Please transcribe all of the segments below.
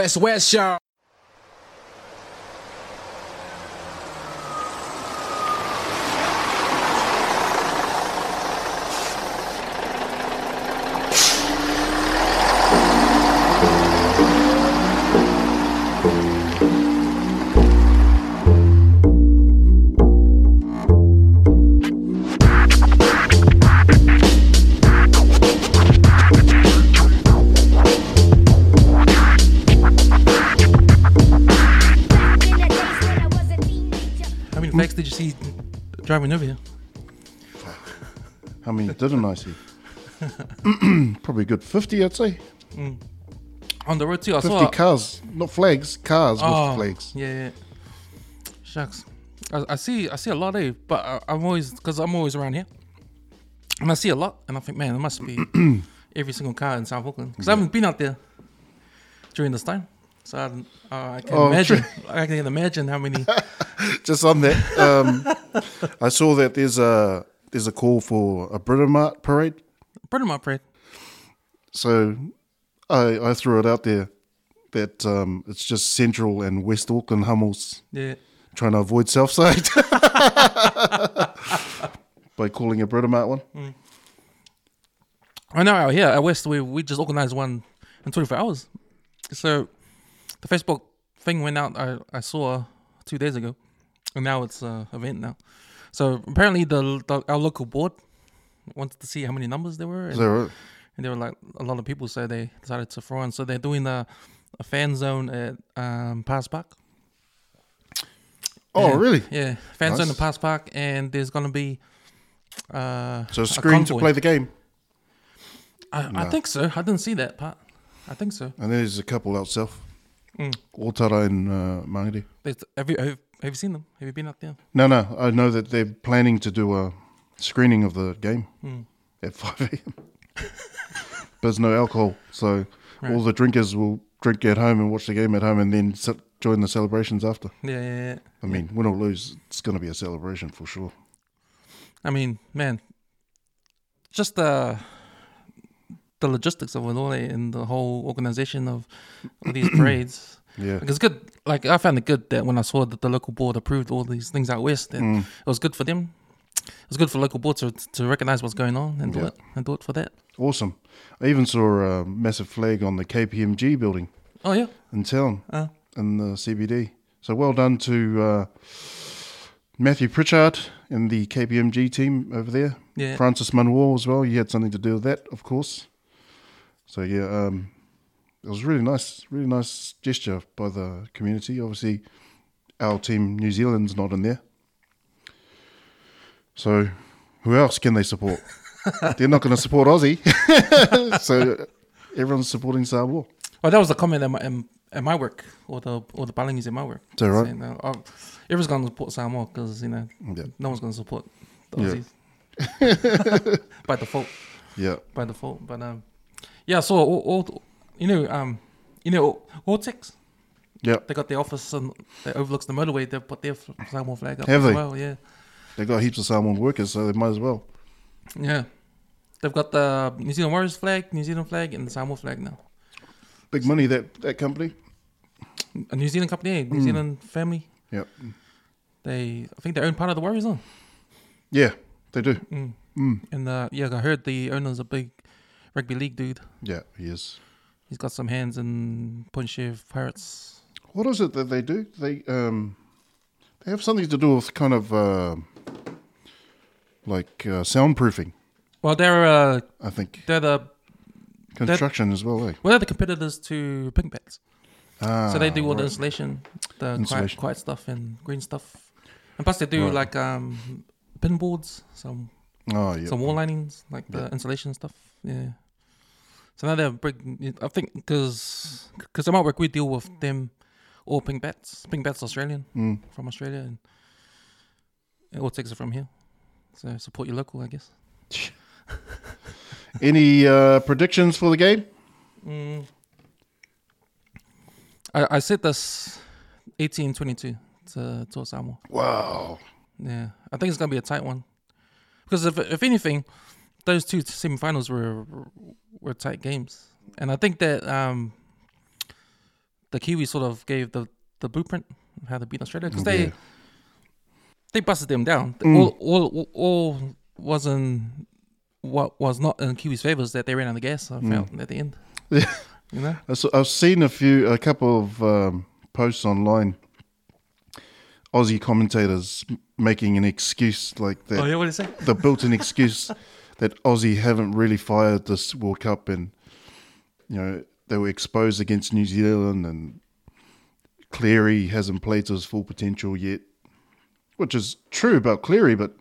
West West, y'all. Driving over here? How many didn't I see? Probably a good 50, I'd say. Mm. On the road too, I 50 saw. cars, not flags, cars Oh, with flags. Yeah, yeah. Shucks. I, I see I see a lot of but I, I'm always because I'm always around here, and I see a lot, and I think, man, it must be every single car in South Auckland because I haven't been out there during this time, so I, uh, I can Oh, imagine. I can imagine how many. Just on that, um, I saw that there's a there's a call for a Britomart parade. Much, Fred. So I I threw it out there that um, it's just Central and West Auckland Hummels Yeah. trying to avoid Southside by calling a Britomart one. I know out here at West we we just organized one in 24 hours. So the Facebook thing went out. I, I saw two days ago, and now it's a event now. So apparently the, the our local board wanted to see how many numbers there were, and, right? and there were like a lot of people. So they decided to throw on. So they're doing a, a fan zone at um, Pass Park. Oh, And- really? Yeah, fan zone Nice. in Pass Park, and there's gonna be. Uh, So a screen to play the game, I, I think so. I didn't see that part. I think so. and there's a couple out south, Mm. Otara and uh, Mangere. Have you have, have you seen them? Have you been up there? No, no, I know that they're planning to do a screening of the game Hmm. at 5 a.m. there's no alcohol, so all the drinkers will drink at home and watch the game at home and then sit, join the celebrations after. Yeah, yeah, yeah. I mean, win or lose, it's going to be a celebration for sure. I mean, man, just the the logistics of it all eh, and the whole organization of, these parades. Yeah. Like, it's good. Like I found it good that when I saw that the local board approved all these things out west, that Mm. it was good for them. It was good for local boards to to recognize what's going on and do Yeah. it and do it for that. Awesome. I even saw a massive flag on the KPMG building Oh yeah. in town Uh, in the CBD. So well done to uh, Matthew Pritchard and the KPMG team over there. yeah. Francis Manuel as well. You had something to do with that, of course. So yeah, um, it was really nice, really nice gesture by the community. Obviously, our team New Zealand's not in there. So who else can they support? They're not going to support Aussie. so everyone's supporting Samoa. Well, that was the comment at my in, at my work or the or the palangis at my work. Is that right? Saying, uh, oh, everyone's going to support Samoa because you know Yeah. no one's going to support the Yeah. Aussies by default. Yeah. By default, but um, yeah. So all, all you know, um, you know, Autex. Yeah. They got their office and that overlooks the motorway. They've put their f- Samoa flag up Have as they? well. Yeah, They got heaps of Samoan workers, so they might as well. yeah. They've got the New Zealand Warriors flag, New Zealand flag, and the Samoa flag now. Big money that that company. A New Zealand company, yeah, New Mm. Zealand family. Yep. They, I think they own part of the Warriors, on. Yeah, they do. Mm. Mm. And uh, yeah, I heard the owner's a big rugby league dude. Yeah, he is. He's got some hands in Point Chev Pirates. What is it that they do? They um, they have something to do with kind of uh, like uh, soundproofing. Well, they're uh, I think they're the construction as well. Eh? well, they're the competitors to Pink. Ah, so they do all the right. installation, the quiet, quiet stuff and green stuff, and plus they do Right. like um pinboards, some Oh yeah. some wall linings, like the insulation stuff. Yeah. So now they're big. I think because because at my work we deal with them all Pink Batts. Pink Batts Australian Mm. from Australia and it all takes it from here. So support your local, I guess. Any uh, predictions for the game? Mm. I I said this 18-22 to to Samoa. Wow. Yeah, I think it's gonna be a tight one. Because if if anything, those two semifinals were were tight games, and I think that um the Kiwis sort of gave the the blueprint of how to beat Australia because Yeah. they they busted them down. Mm. All, all all wasn't what was not in Kiwis' favour favors that they ran out of gas. I felt at the end. Mm. Yeah. you know. I've seen a few, a couple of um, posts online. Aussie commentators making an excuse like that, Oh yeah, what did you say? the built-in excuse that Aussie haven't really fired this World Cup, and you know they were exposed against New Zealand, and Cleary hasn't played to his full potential yet, which is true about Cleary, but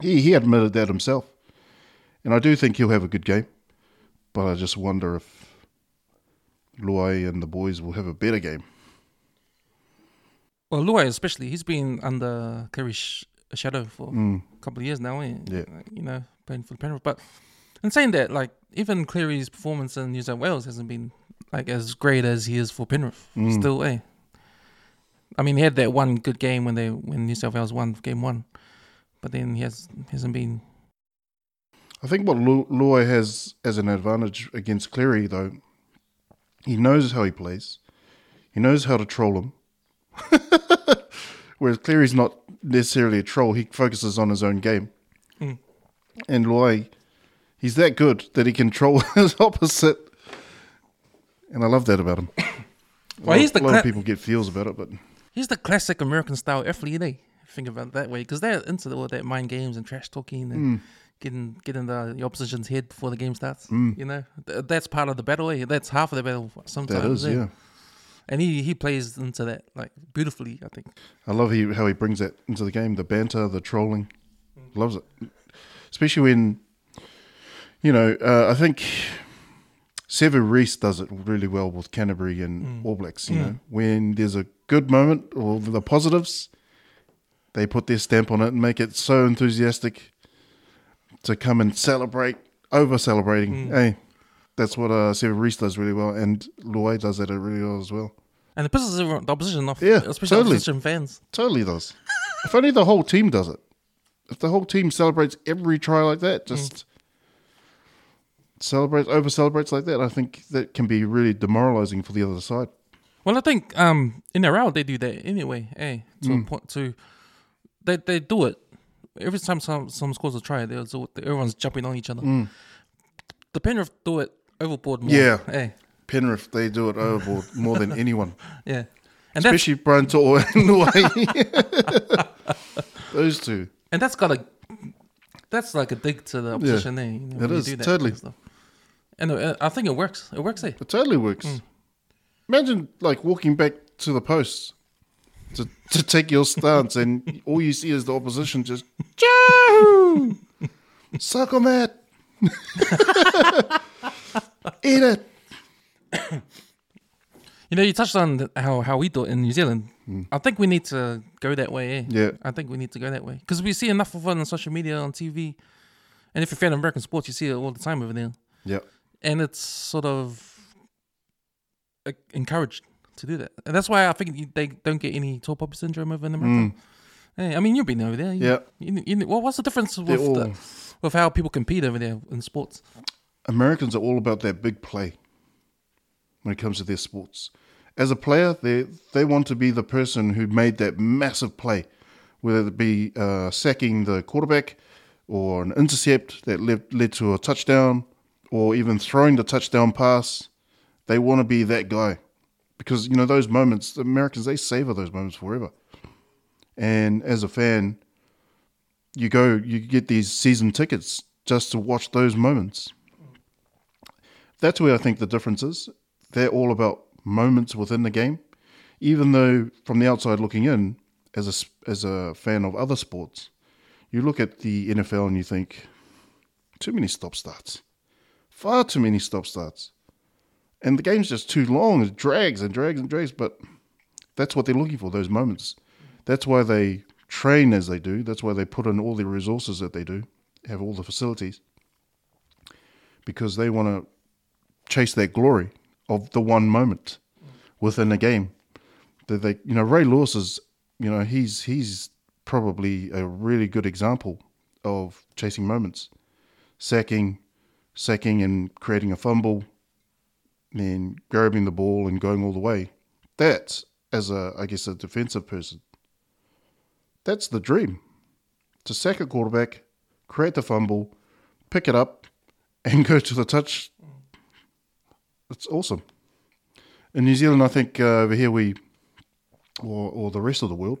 he he admitted that himself, and I do think he'll have a good game, but I just wonder if Luai and the boys will have a better game. Well, Luai especially, he's been under Cleary's shadow for Mm. a couple of years now. Eh? Yeah. You know, playing for Penrith. But in saying that, like even Cleary's performance in New South Wales hasn't been like as great as he is for Penrith. Mm. Still, eh? I mean, he had that one good game when they when New South Wales won game one, but then he has hasn't been. I think what Lu- has as an advantage against Cleary, though, he knows how he plays. He knows how to troll him. Whereas Cleary's not necessarily a troll. He focuses on his own game. Mm. And Luai, he's that good that he can troll his opposite. And I love that about him. Well, he's the a lot cla- of people get feels about it, but He's the classic American style athlete, eh? Think about it that way, because they're into all that mind games and trash talking and Mm. getting getting the, the opposition's head before the game starts. You know, Th- that's part of the battle. Eh? That's half of the battle sometimes. that is, eh? yeah. And he he plays into that like beautifully. I think. I love he, how he brings that into the game, the banter, the trolling. Loves it. Especially when, you know, uh, I think Sevu Reece does it really well with Canterbury and All Blacks, you know. When there's a good moment or the positives, they put their stamp on it and make it so enthusiastic to come and celebrate, over celebrating. Hey, that's what uh, Sevu Reece does really well, and Luai does that really well as well. And it pisses everyone- the opposition off. Yeah, especially totally. opposition fans. Totally does. if only the whole team does it. If the whole team celebrates every try like that, just celebrates, over celebrates like that, I think that can be really demoralizing for the other side. Well, I think um in their route they do that anyway. Eh, to a point to they they do it every time some some scores a try. They'll do it, everyone's jumping on each other. The Penrith do it overboard more. Yeah. Eh, Penrith, they do it overboard more than anyone, yeah. And especially Brian To'o and. Those two. And that's got a that's like a dig to the opposition. Eh, you know, It do that totally. kind of stuff. And uh, I think it works. It works. Eh. It totally works. Imagine like walking back to the post to, to take your stance, and all you see is the opposition just suck on that, eat it. You know, you touched on how how we do it in New Zealand. I think we need to go that way. Eh? Yeah. I think we need to go that way because we see enough of it on social media, on TV, and if you're a fan of American sports, you see it all the time over there, Yeah, and it's sort of uh, encouraged to do that, and that's why I think they don't get any tall poppy syndrome over in America. Hey, I mean, you've been over there. You, Mm. Yeah. You, you, well, what's the difference with all- the, with how people compete over there in sports? Americans are all about that big play when it comes to their sports. As a player, they they want to be the person who made that massive play, whether it be uh, sacking the quarterback or an intercept that led, led to a touchdown or even throwing the touchdown pass. They want to be that guy because you know those moments. The Americans they savor those moments forever. And as a fan, you go, you get these season tickets just to watch those moments that's where I think the difference is. They're all about moments within the game, even though from the outside looking in, as a as a fan of other sports, you look at the NFL and you think, too many stop starts, far too many stop starts, and the game's just too long. It drags and drags and drags. But that's what they're looking for. Those moments. That's why they train as they do. That's why they put in all the resources that they do, have all the facilities, because they want to chase that glory of the one moment within a game. That they, you know, Ray Lewis is, you know, he's he's probably a really good example of chasing moments, sacking, sacking and creating a fumble, then grabbing the ball and going all the way. that as a I guess a defensive person, that's the dream. To sack a quarterback, create the fumble, pick it up, and go to the touch. It's awesome. In New Zealand, I think uh, over here we, or or the rest of the world,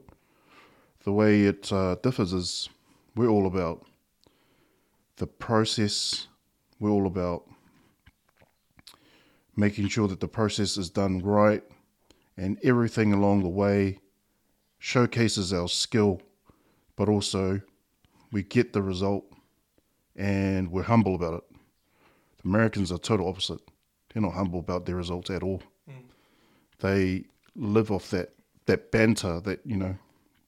the way it uh, differs is we're all about the process. We're all about making sure that the process is done right and everything along the way showcases our skill, but also we get the result and we're humble about it. The Americans are total opposite. They're not humble about their results at all. Mm. They live off that that banter that, you know,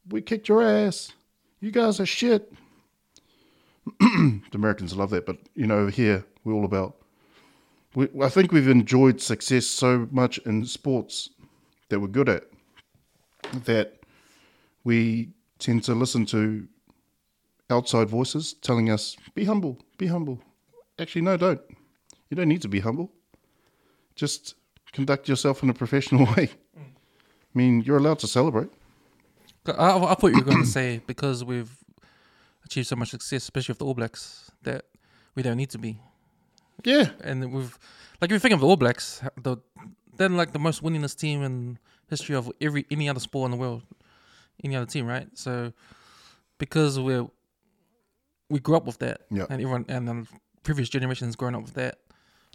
we kicked your ass. You guys are shit. the Americans love that, but you know, over here we're all about. We, I think we've enjoyed success so much in sports that we're good at that we tend to listen to outside voices telling us, "Be humble, be humble." Actually, no, don't. You don't need to be humble. Just conduct yourself in a professional way. I mean, you're allowed to celebrate. I, I thought you were going to say because we've achieved so much success, especially with the All Blacks, that we don't need to be. Yeah, And we've like if you think of the All Blacks, the they're like the most winningest team in history of every any other sport in the world, any other team, right? So because we're we grew up with that, Yeah. and everyone and um, previous generations growing up with that.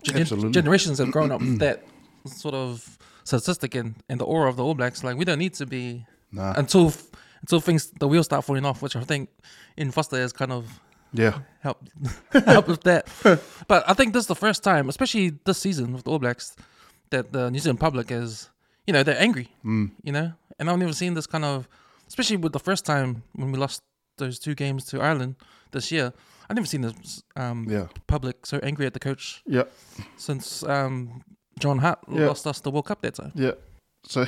Gen- generations have grown up with that sort of statistic and, and the aura of the All Blacks. Like we don't need to be nah, until until things the wheels start falling off, which I think in Foster has kind of yeah, helped help with that. But I think this is the first time, especially this season with the All Blacks, that the New Zealand public is, you know, they're angry. mm, You know, and I've never seen this kind of, especially with the first time when we lost those two games to Ireland this year. I've never seen this um, yeah, public so angry at the coach yeah. since um, John Hart Yeah. lost us the World Cup that time. Yeah. So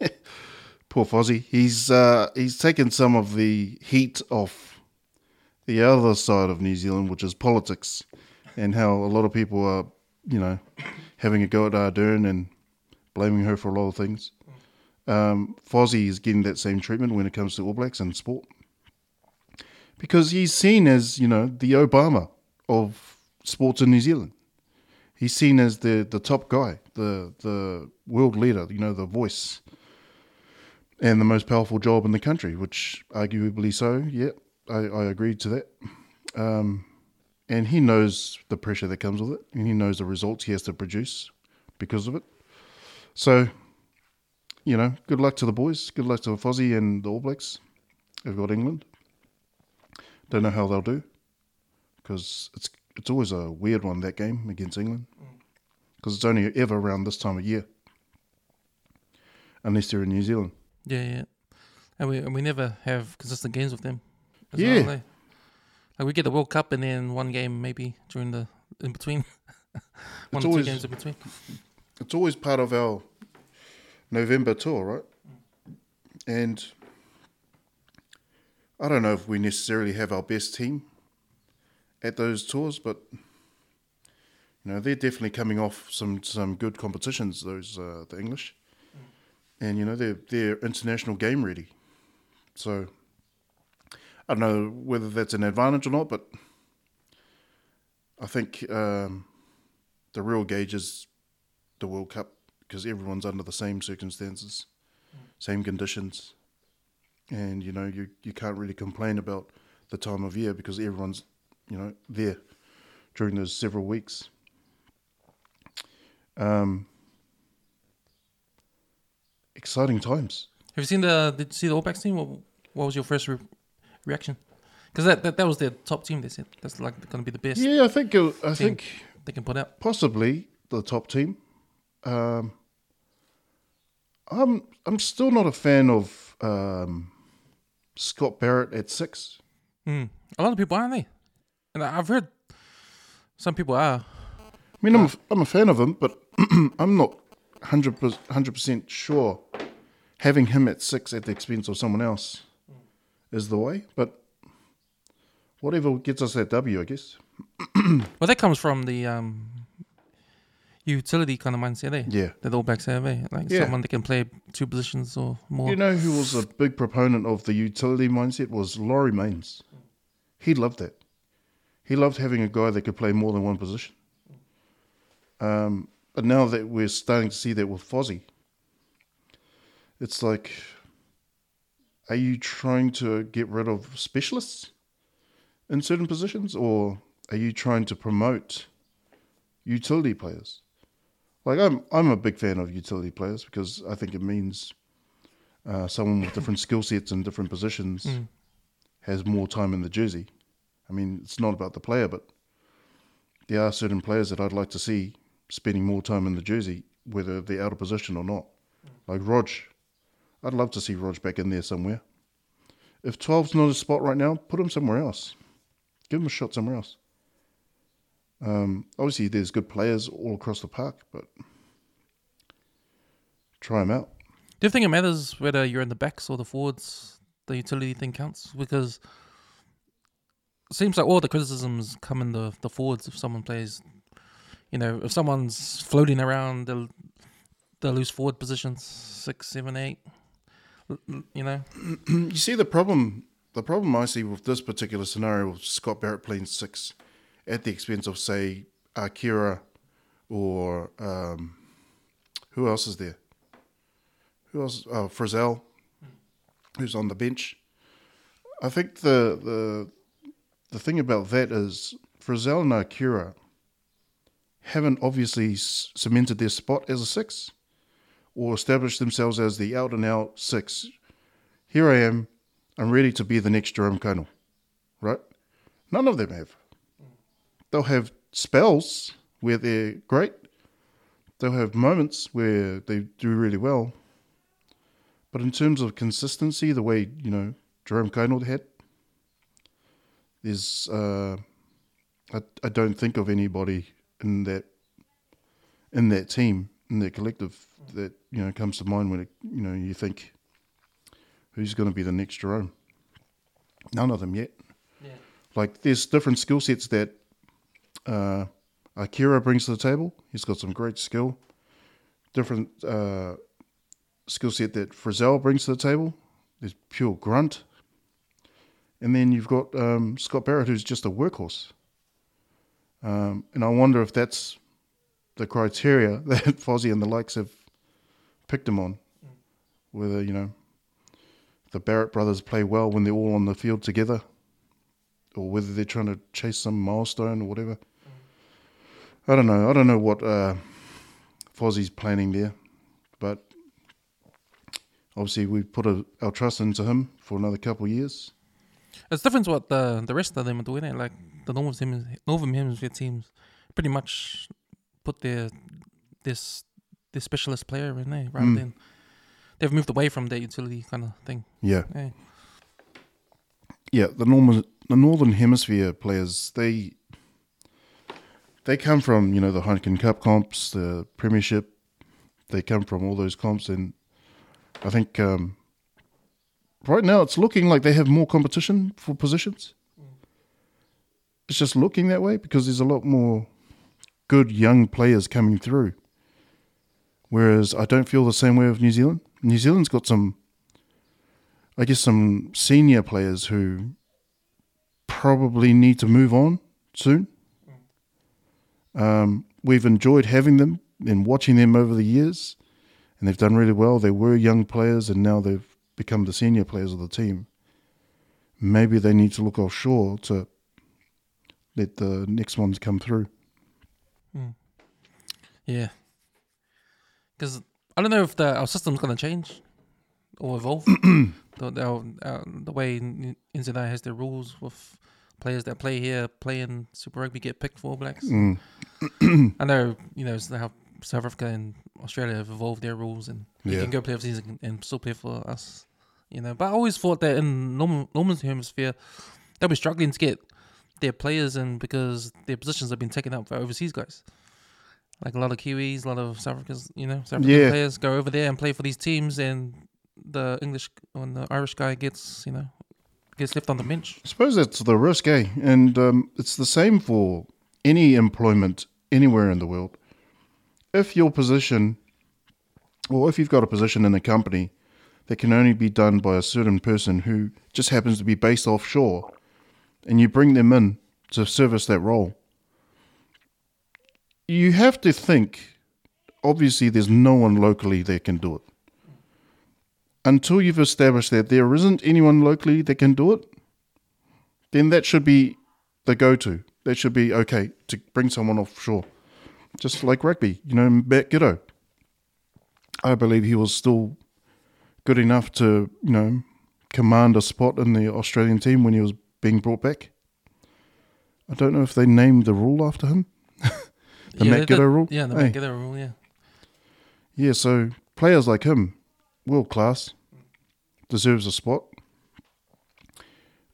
poor Fozzie. He's uh, he's taken some of the heat off the other side of New Zealand, which is politics, and how a lot of people are, you know, having a go at Ardern and blaming her for a lot of things. Um, Fozzie is getting that same treatment when it comes to All Blacks and sport, because he's seen as you know the Obama of sports in New Zealand he's seen as the the top guy, the the world leader, you know, the voice, and the most powerful job in the country, which arguably so. Yeah, I, I agree to that. Um, and he knows the pressure that comes with it, and he knows the results he has to produce because of it. So, you know, good luck to the boys. Good luck to Fozzie and the All Blacks. They've got England. Don't know how they'll do because it's it's always a weird one that game against England because it's only ever around this time of year, unless they're in New Zealand. Yeah, yeah. And we and we never have consistent games with them. as Yeah. well, eh? Like we get the World Cup and then one game maybe during the in between. one It's or always- two games in between. It's always part of our November tour, right? And I don't know if we necessarily have our best team at those tours, but you know they're definitely coming off some some good competitions. Those uh, the English, and you know they're they're international game ready. So I don't know whether that's an advantage or not, but I think um, the real gauge is the World Cup because everyone's under the same circumstances, same conditions, and you know you you can't really complain about the time of year because everyone's you know there during those several weeks. Um, exciting times. Have you seen the did you see the All Blacks team? What, what was your first re- reaction? Because that, that that was their top team. They said that's like going to be the best Yeah, I think it, I think they can put out. possibly the top team. Um, I'm I'm still not a fan of um, Scott Barrett at six. Mm. A lot of people aren't they? And I've heard some people are. I mean, I'm a, I'm a fan of him, but I'm not 100 percent sure having him at six at the expense of someone else is the way. But whatever gets us that W, I guess. Well, that comes from the um, utility kind of mindset, eh? Yeah. That the all backs have, eh? Like Yeah. someone that can play two positions or more. You know who was a big proponent of the utility mindset was Laurie Mains. He loved that. He loved having a guy that could play more than one position. Um, but now that we're starting to see that with Fozzie, it's like, are you trying to get rid of specialists in certain positions, or are you trying to promote utility players? Like I'm, I'm a big fan of utility players because I think it means uh, someone with different skill sets and different positions Mm. has more time in the jersey. I mean, it's not about the player, but there are certain players that I'd like to see spending more time in the jersey, whether they're out of position or not. Like Rog, I'd love to see Rog back in there somewhere. If 12's not a spot right now, put him somewhere else. Give him a shot somewhere else. Um, obviously, there's good players all across the park, but try them out. Do you think it matters whether you're in the backs or the forwards? The utility thing counts because it seems like all the criticisms come in the the forwards if someone plays. You know, if someone's floating around, they'll they'll lose forward positions six, seven, eight. You know, You see the problem. The problem I see with this particular scenario with Scott Barrett playing six, at the expense of say Akira, or um, who else is there? Who else? Oh, Frizzell, who's on the bench. I think the the the thing about that is Frizzell and Akira haven't obviously cemented their spot as a six, or established themselves as the out and out six here I am. I'm ready to be the next Jerome Kaino, right? None of them have. They'll have spells where they're great. They'll have moments where they do really well. But in terms of consistency, the way you know Jerome Kaino had, there's uh, I, I don't think of anybody in that in that team in that collective that you know comes to mind when it, you know you think who's going to be the next Jerome? None of them yet. Yeah. Like there's different skill sets that uh, Akira brings to the table. He's got some great skill. Different uh, skill set that Frizzell brings to the table. There's pure grunt. And then you've got um, Scott Barrett, who's just a workhorse. Um, and I wonder if that's the criteria that Fozzie and the likes have picked him on. Whether, you know, the Barrett brothers play well when they're all on the field together, or whether they're trying to chase some milestone or whatever. I don't know. I don't know what uh, Fozzie's planning there, but obviously we put a, our trust into him for another couple of years. it's different to what the the rest of them are doing. It like the Northern Hemisphere, Northern Hemisphere teams pretty much put their this this specialist player in there rather Mm. than they've moved away from that utility kind of thing. Yeah, Yeah. yeah. The normal, the northern hemisphere players, they they come from you know the Heineken Cup comps, the Premiership. They come from all those comps, and I think um, right now it's looking like they have more competition for positions. It's just looking that way because there's a lot more good young players coming through. Whereas I don't feel the same way with New Zealand. New Zealand's got some, I guess, some senior players who probably need to move on soon. Um, we've enjoyed having them and watching them over the years, and they've done really well. They were young players, and now they've become the senior players of the team. Maybe they need to look offshore to let the next ones come through. Mm. Yeah. Because I don't know if the our system's gonna change or evolve. the, the, our, the way NZI has their rules with players that play here, play in Super Rugby, get picked for All Blacks. Mm. I know, you know, how South Africa and Australia have evolved their rules, and you can go play overseas and, and still play for us. You know, but I always thought that in normal Northern Hemisphere, they'll be struggling to get their players in because their positions have been taken up by overseas guys. Like a lot of Kiwis, a lot of South Africans, you know, South African Yeah. players go over there and play for these teams, and the English and the Irish guy gets, you know, gets left on the bench. I suppose that's the risk, eh? And um, it's the same for any employment anywhere in the world. if your position, or if you've got a position in a company that can only be done by a certain person who just happens to be based offshore, and you bring them in to service that role, you have to think obviously there's no one locally that can do it. Until you've established that there isn't anyone locally that can do it, then that should be the go to. That should be okay to bring someone offshore. Just like rugby, you know, Matt Giteau. I believe he was still good enough to, you know, command a spot in the Australian team when he was being brought back. I don't know if they named the rule after him. the yeah, Matt Giteau rule? Yeah, the Hey. Matt Giteau rule. Yeah. Yeah, so players like him, world class, deserves a spot.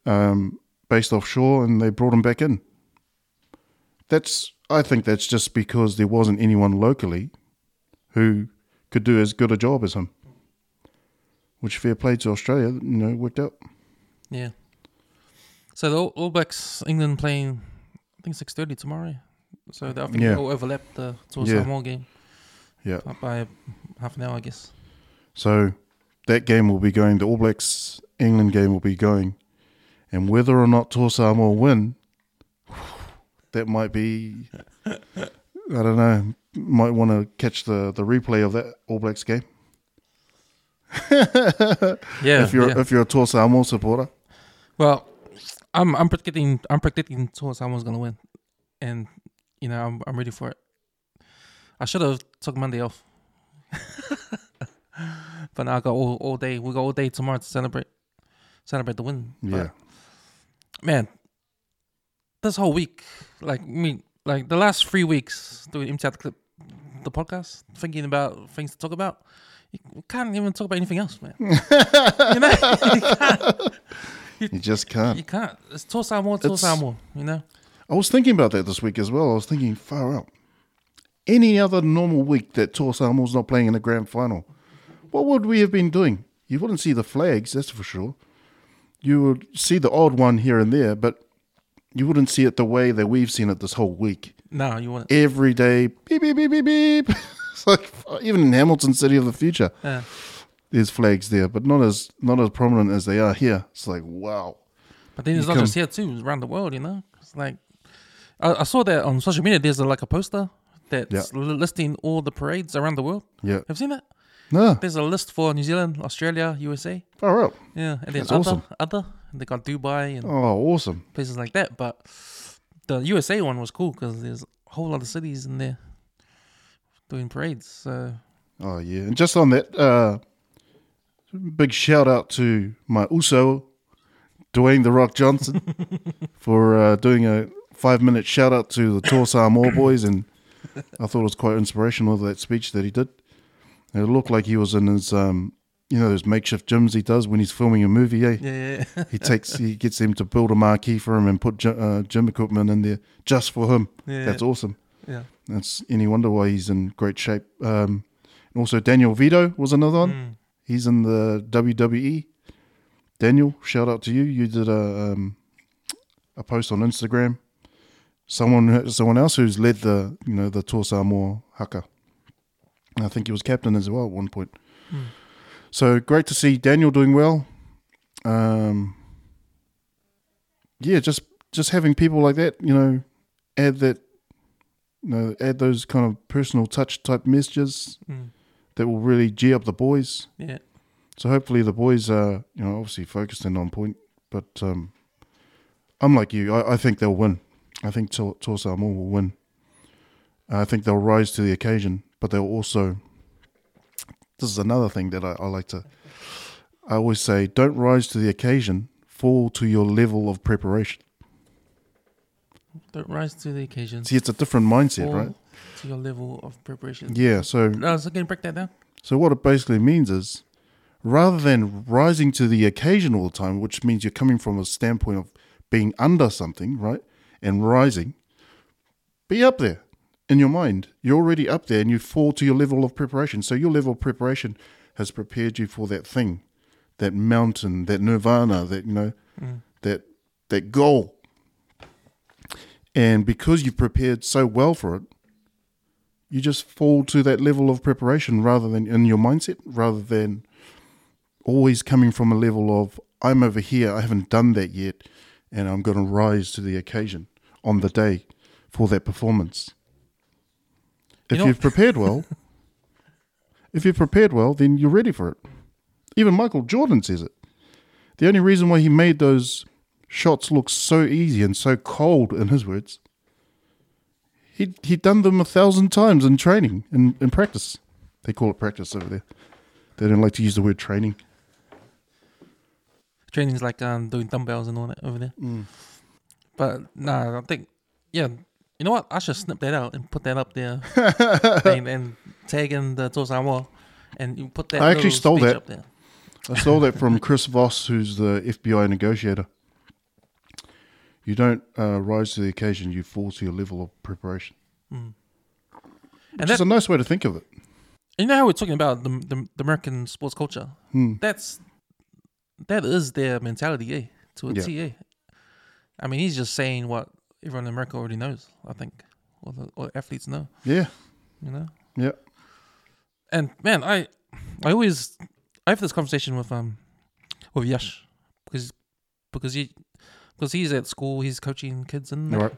Um, based offshore, and they brought him back in. That's, I think, that's just because there wasn't anyone locally who could do as good a job as him. Which fair play to Australia, you know, worked out. Yeah. So the All, Blacks England playing, I think six thirty tomorrow. So I think Yeah. they'll overlap the Tour Yeah. Samoa game Yeah. by half an hour, I guess. So that game will be going. The All Blacks England game will be going, and whether or not Toa Samoa win, that might be. I don't know. Might want to catch the, the replay of that All Blacks game Yeah. if you're yeah. if you're a Toa Samoa supporter. Well, I'm I'm predicting I'm predicting Toa Samoa's gonna win, and you know I'm I'm ready for it. I should have took Monday off, but now I got all, all day. We got all day tomorrow to celebrate celebrate the win. But, Yeah, man, this whole week, like me, like the last three weeks doing MTAT clip, the podcast, thinking about things to talk about. You can't even talk about anything else, man. you know, you can't. you just can't. You can't. It's Samoa, Tour It's- Samoa. You know. I was thinking about that this week as well. I was thinking far out. Any other normal week that Toa Samoa's not playing in the grand final, what would we have been doing? You wouldn't see the flags, that's for sure. You would see the odd one here and there, but you wouldn't see it the way that we've seen it this whole week. No, you want Every day, beep, beep, beep, beep, beep. It's like even in Hamilton City of the Future, Yeah. there's flags there, but not as not as prominent as they are here. It's like wow. But then it's You not just here too. It's around the world. You know. It's like I, I saw that on social media. There's a, like a poster that's Yeah. listing all the parades around the world. Yeah. Have you seen that? No, There's a list for New Zealand, Australia, USA. far out. Yeah, and then That's other awesome. other. They got Dubai and Oh, awesome. places like that. But the USA one was cool because there's a whole lot of cities in there doing parades. So Oh yeah, and just on that, uh, big shout out to my Uso, Dwayne the Rock Johnson, for uh, doing a five minute shout out to the Toa Samoa boys, and I thought it was quite inspirational that speech that he did. It looked like he was in his, um, you know, those makeshift gyms he does when he's filming a movie. Eh? yeah, yeah, yeah. He takes, he gets them to build a marquee for him and put gy- uh, gym equipment in there just for him. yeah, That's awesome. yeah. That's any wonder why he's in great shape. Um, and also Daniel Vidot was another one. Mm. He's in the WWE. Daniel, shout out to you. You did a um, a post on Instagram. Someone someone else who's led the you know the Toa Samoa haka. I think he was captain as well at one point. Mm. So great to see Daniel doing well. Um, yeah, just just having people like that, you know, add that, you know, add those kind of personal touch type messages Mm. that will really g up the boys. Yeah. So hopefully the boys are, you know, obviously focused and on point. But um, I'm like you. I, I think they'll win. I think Tor Tor will win. I think they'll rise to the occasion, but they'll also. This is another thing that I, I like to. I always say, don't rise to the occasion. Fall to your level of preparation. Don't rise to the occasion. See, it's a different mindset, Fall right? To your level of preparation. Yeah. So No, so can you break that down? So what it basically means is, rather than rising to the occasion all the time, which means you're coming from a standpoint of being under something, right, and rising, be up there in your mind. You're already up there, and you fall to your level of preparation. So your level of preparation has prepared you for that thing, that mountain, that nirvana, that you know, Mm. that that goal. And because you've prepared so well for it, you just fall to that level of preparation rather than in your mindset, rather than always coming from a level of I'm over here, I haven't done that yet, and I'm going to rise to the occasion on the day for that performance. If You you've prepared well, if you've prepared well, then you're ready for it. Even Michael Jordan says it. The only reason why he made those shots look so easy and so cold, in his words, he he'd done them a thousand times in training, in, in practice. They call it practice over there. They don't like to use the word training. Training's like um, doing dumbbells and all that over there. Mm. But nah, I think yeah. You know what? I should snip that out and put that up there and, and tag in the Tosawa and you put that. I actually stole that. up there. I stole that from Chris Voss, who's the FBI negotiator. You don't uh, rise to the occasion; you fall to your level of preparation. Mm. Which And is that, a nice way to think of it. you know how we're talking about the, the, the American sports culture. Hmm. That's that is their mentality, eh? To a Yeah. T, eh? I mean, he's just saying what everyone in America already knows. I think, all the or athletes know. Yeah, You know. yeah. And man, I I always I have this conversation with um with Yash because because he because he's at school, he's coaching kids and All right.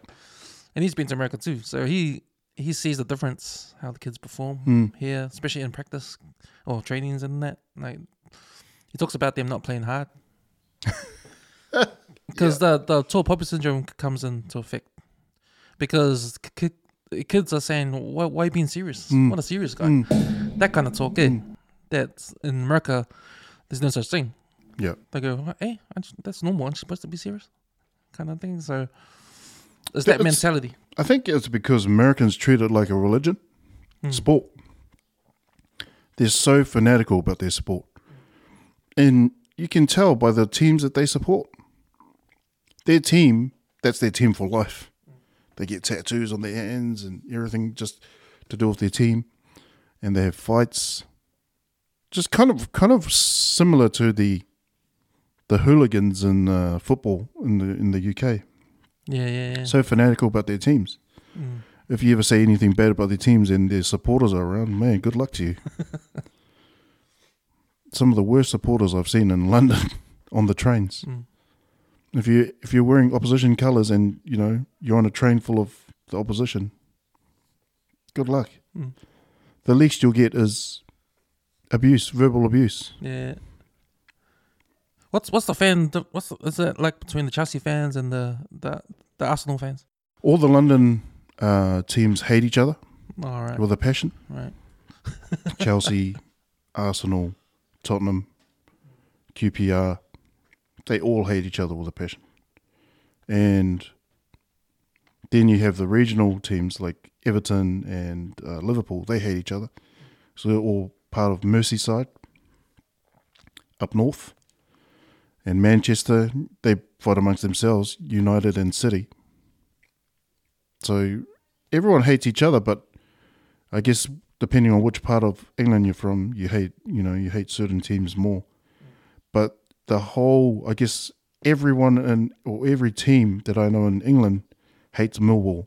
and he's been to America too. So he he sees the difference how the kids perform Hmm. here, especially in practice or trainings and that. Like he talks about them not playing hard because the the tall poppy syndrome comes into effect because ki- kids are saying why why you being serious? Mm. What a serious guy Mm. that kind of talk. Eh? Mm. That's in America. There's no such thing. Yeah. They go, hey, just- that's normal. I'm supposed to be serious, kind of thing. So it's Yeah, that it's- mentality. I think it's because Americans treat it like a religion, Mm. sport. They're so fanatical about their sport. And you can tell by the teams that they support. Their team, that's their team for life. They get tattoos on their hands and everything just to do with their team. And they have fights. Just kind of kind of similar to the the hooligans in uh, football in the in the UK. Yeah, yeah, yeah. So fanatical about their teams Mm. if you ever say anything bad about their teams and their supporters are around, man, good luck to you. Some of the worst supporters I've seen in London on the trains. Mm. If you if you're wearing opposition colours and you know you're on a train full of the opposition, good luck. Mm. The least you'll get is abuse, verbal abuse. Yeah. What's what's the fan? What's the, is it like between the Chelsea fans and the the, the Arsenal fans? All the London uh, teams hate each other All right, with a passion. right. Chelsea, Arsenal, Tottenham, QPR, they all hate each other with a passion. And then you have the regional teams like Everton and uh, Liverpool, they hate each other. So they're all part of Merseyside up north. And Manchester, they fight amongst themselves, United and City. So everyone hates each other, but I guess depending on which part of England you're from, you hate you know you hate certain teams more. But the whole, I guess, everyone in or every team that I know in England hates Millwall.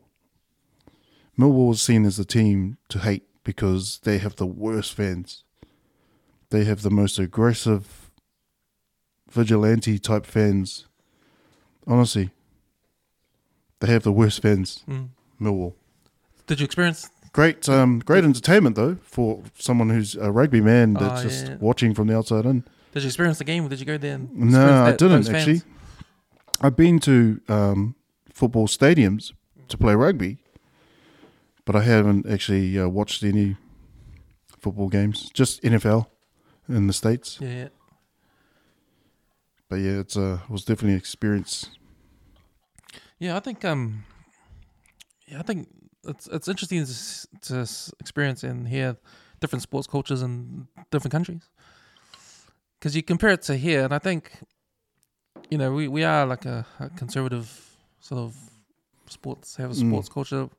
Millwall is seen as the team to hate because they have the worst fans. They have the most aggressive, vigilante type fans. Honestly, they have the worst fans. Mm. Millwall. Did you experience? Great, um, great entertainment though for someone who's a rugby man that's Oh, just watching from the outside in. Did you experience the game? Or did you go there? And No, I didn't actually. I've been to um, football stadiums to play rugby, but I haven't actually uh, watched any football games. Just NFL in the states. Yeah, yeah. But yeah, it's uh, it was definitely an experience. Yeah, I think um, yeah, I think it's it's interesting to, to experience and hear different sports cultures in different countries. Because you compare it to here, and I think, you know, we, we are like a, a conservative sort of sports have a Mm. sports culture.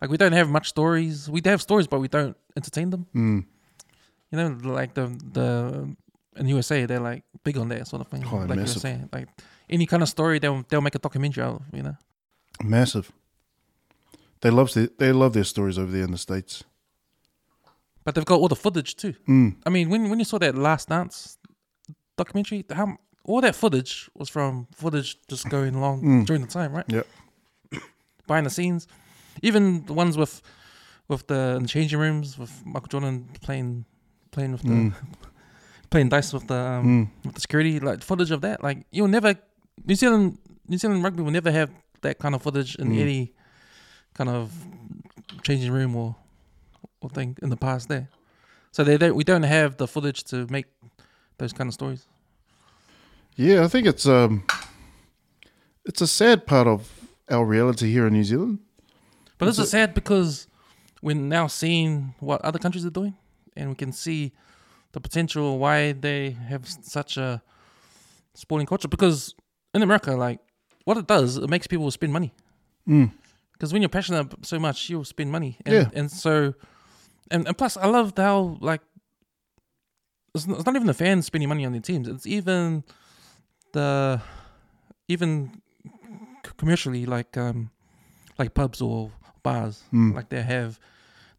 Like we don't have much stories. We do have stories, but we don't entertain them. Mm. You know, like the the in USA, they're like big on that sort of thing. Oh, like you were massive. saying, like any kind of story, they'll they'll make a documentary out. of, You know. Massive. they love their, they love their stories over there in the states. But they've got all the footage too. Mm. I mean, when when you saw that Last Dance documentary, how all that footage was from footage just going along Mm. during the time, right? Yep. Behind the scenes, even the ones with with the, in the changing rooms with Michael Jordan playing playing with the Mm. playing dice with the um, Mm. with the security, like footage of that. Like you'll never New Zealand New Zealand rugby will never have that kind of footage in Mm. any kind of changing room or or thing in the past there. So they don't we don't have the footage to make those kind of stories. Yeah, I think it's um, it's a sad part of our reality here in New Zealand. But this Is is sad because we're now seeing what other countries are doing, and we can see the potential why they have such a sporting culture. Because in America, like what it does, it makes people spend money. Mm. Because when you're passionate so much, you'll spend money. And, Yeah. And so, and, and plus, I loved how like it's not, it's not even the fans spending money on their teams. It's even the even commercially like um like pubs or bars Mm. like they have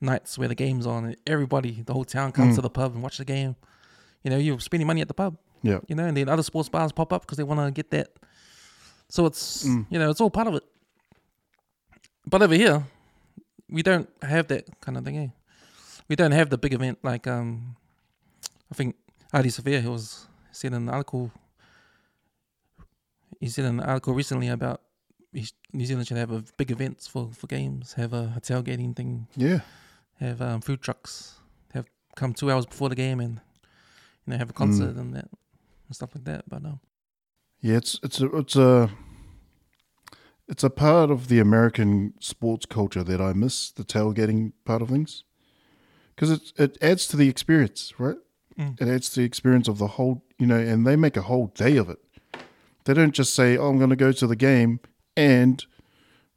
nights where the game's on and everybody the whole town comes Mm. to the pub and watch the game you know you're spending money at the pub Yeah. you know and then other sports bars pop up because they want to get that so it's Mm. you know it's all part of it but over here we don't have that kind of thing eh? We don't have the big event like um i think adi Safir, he was said in an article he said in an article recently about New Zealand should have a big events for, for games, have a, a tailgating thing, Yeah. have um, food trucks, have come two hours before the game and you know have a concert and that and stuff like that. But um, Yeah, it's it's a it's a it's a part of the American sports culture that I miss the tailgating part of things because it it adds to the experience, right? Mm. It adds to the experience of the whole, you know, and they make a whole day of it. They don't just say, "Oh, I'm going to go to the game and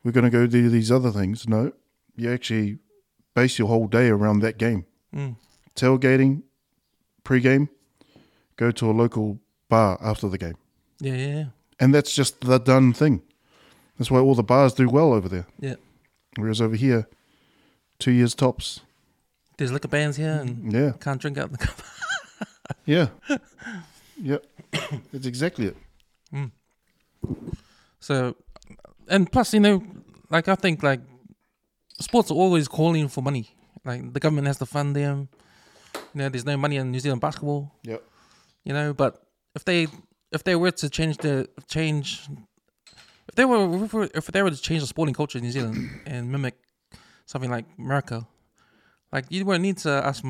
we're going to go do these other things." No, you actually base your whole day around that game. mm, Tailgating, pre-game, go to a local bar after the game. yeah, yeah, yeah, And that's just the done thing. That's why all the bars do well over there. Yeah. Whereas over here, two years tops. There's liquor bans here and Yeah. can't drink out of the cup. Yeah. yeah. That's exactly it. Mm. So, and plus, you know, like I think like sports are always calling for money. Like the government has to fund them. You know, there's no money in New Zealand basketball. Yep. You know, but if they if they were to change the change, if they were if, if they were to change the sporting culture in New Zealand and mimic something like America, like you won't need to ask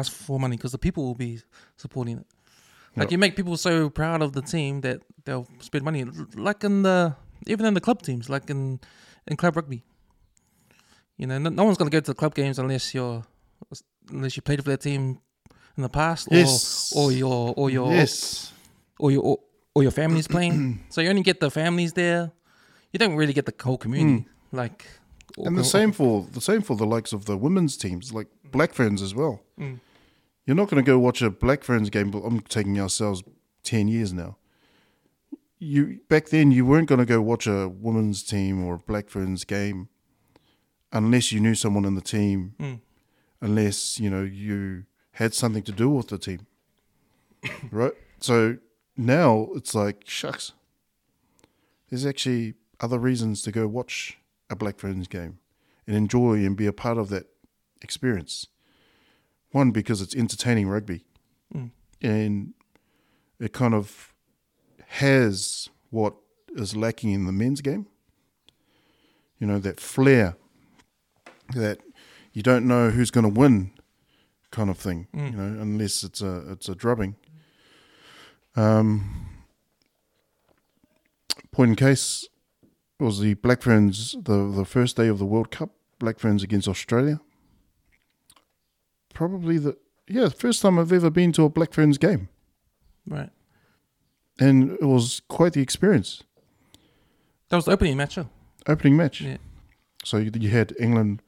ask for money because the people will be supporting it. Like Yep. you make people so proud of the team that they'll spend money, like in the even in the club teams, like in in club rugby. You know, no, no one's gonna go to the club games unless you're unless you played for that team in the past, Yes. or or your or your yes. or your or, or your family's playing. so you only get the families there. You don't really get the whole community. Mm. Like And the same for the same for the likes of the women's teams, like Black Ferns as well. Mm. You're not going to go watch a Black Ferns game. But I'm taking ourselves ten years now. You back then you weren't going to go watch a women's team or a Black Ferns game unless you knew someone in the team, Mm. unless you know you had something to do with the team, right? So now it's like shucks. There's actually other reasons to go watch a Black Ferns game and enjoy and be a part of that experience. One, because it's entertaining rugby Mm. and it kind of has what is lacking in the men's game. You know, that flair, that you don't know who's going to win kind of thing, Mm. you know, unless it's a, it's a drubbing. Um, point in case was the Black Ferns the the first day of the World Cup. Black Ferns against Australia. Probably the yeah first time I've ever been to a Black Ferns game, right. and it was quite the experience. That was the opening match. huh? Opening match. Yeah. So you, you had England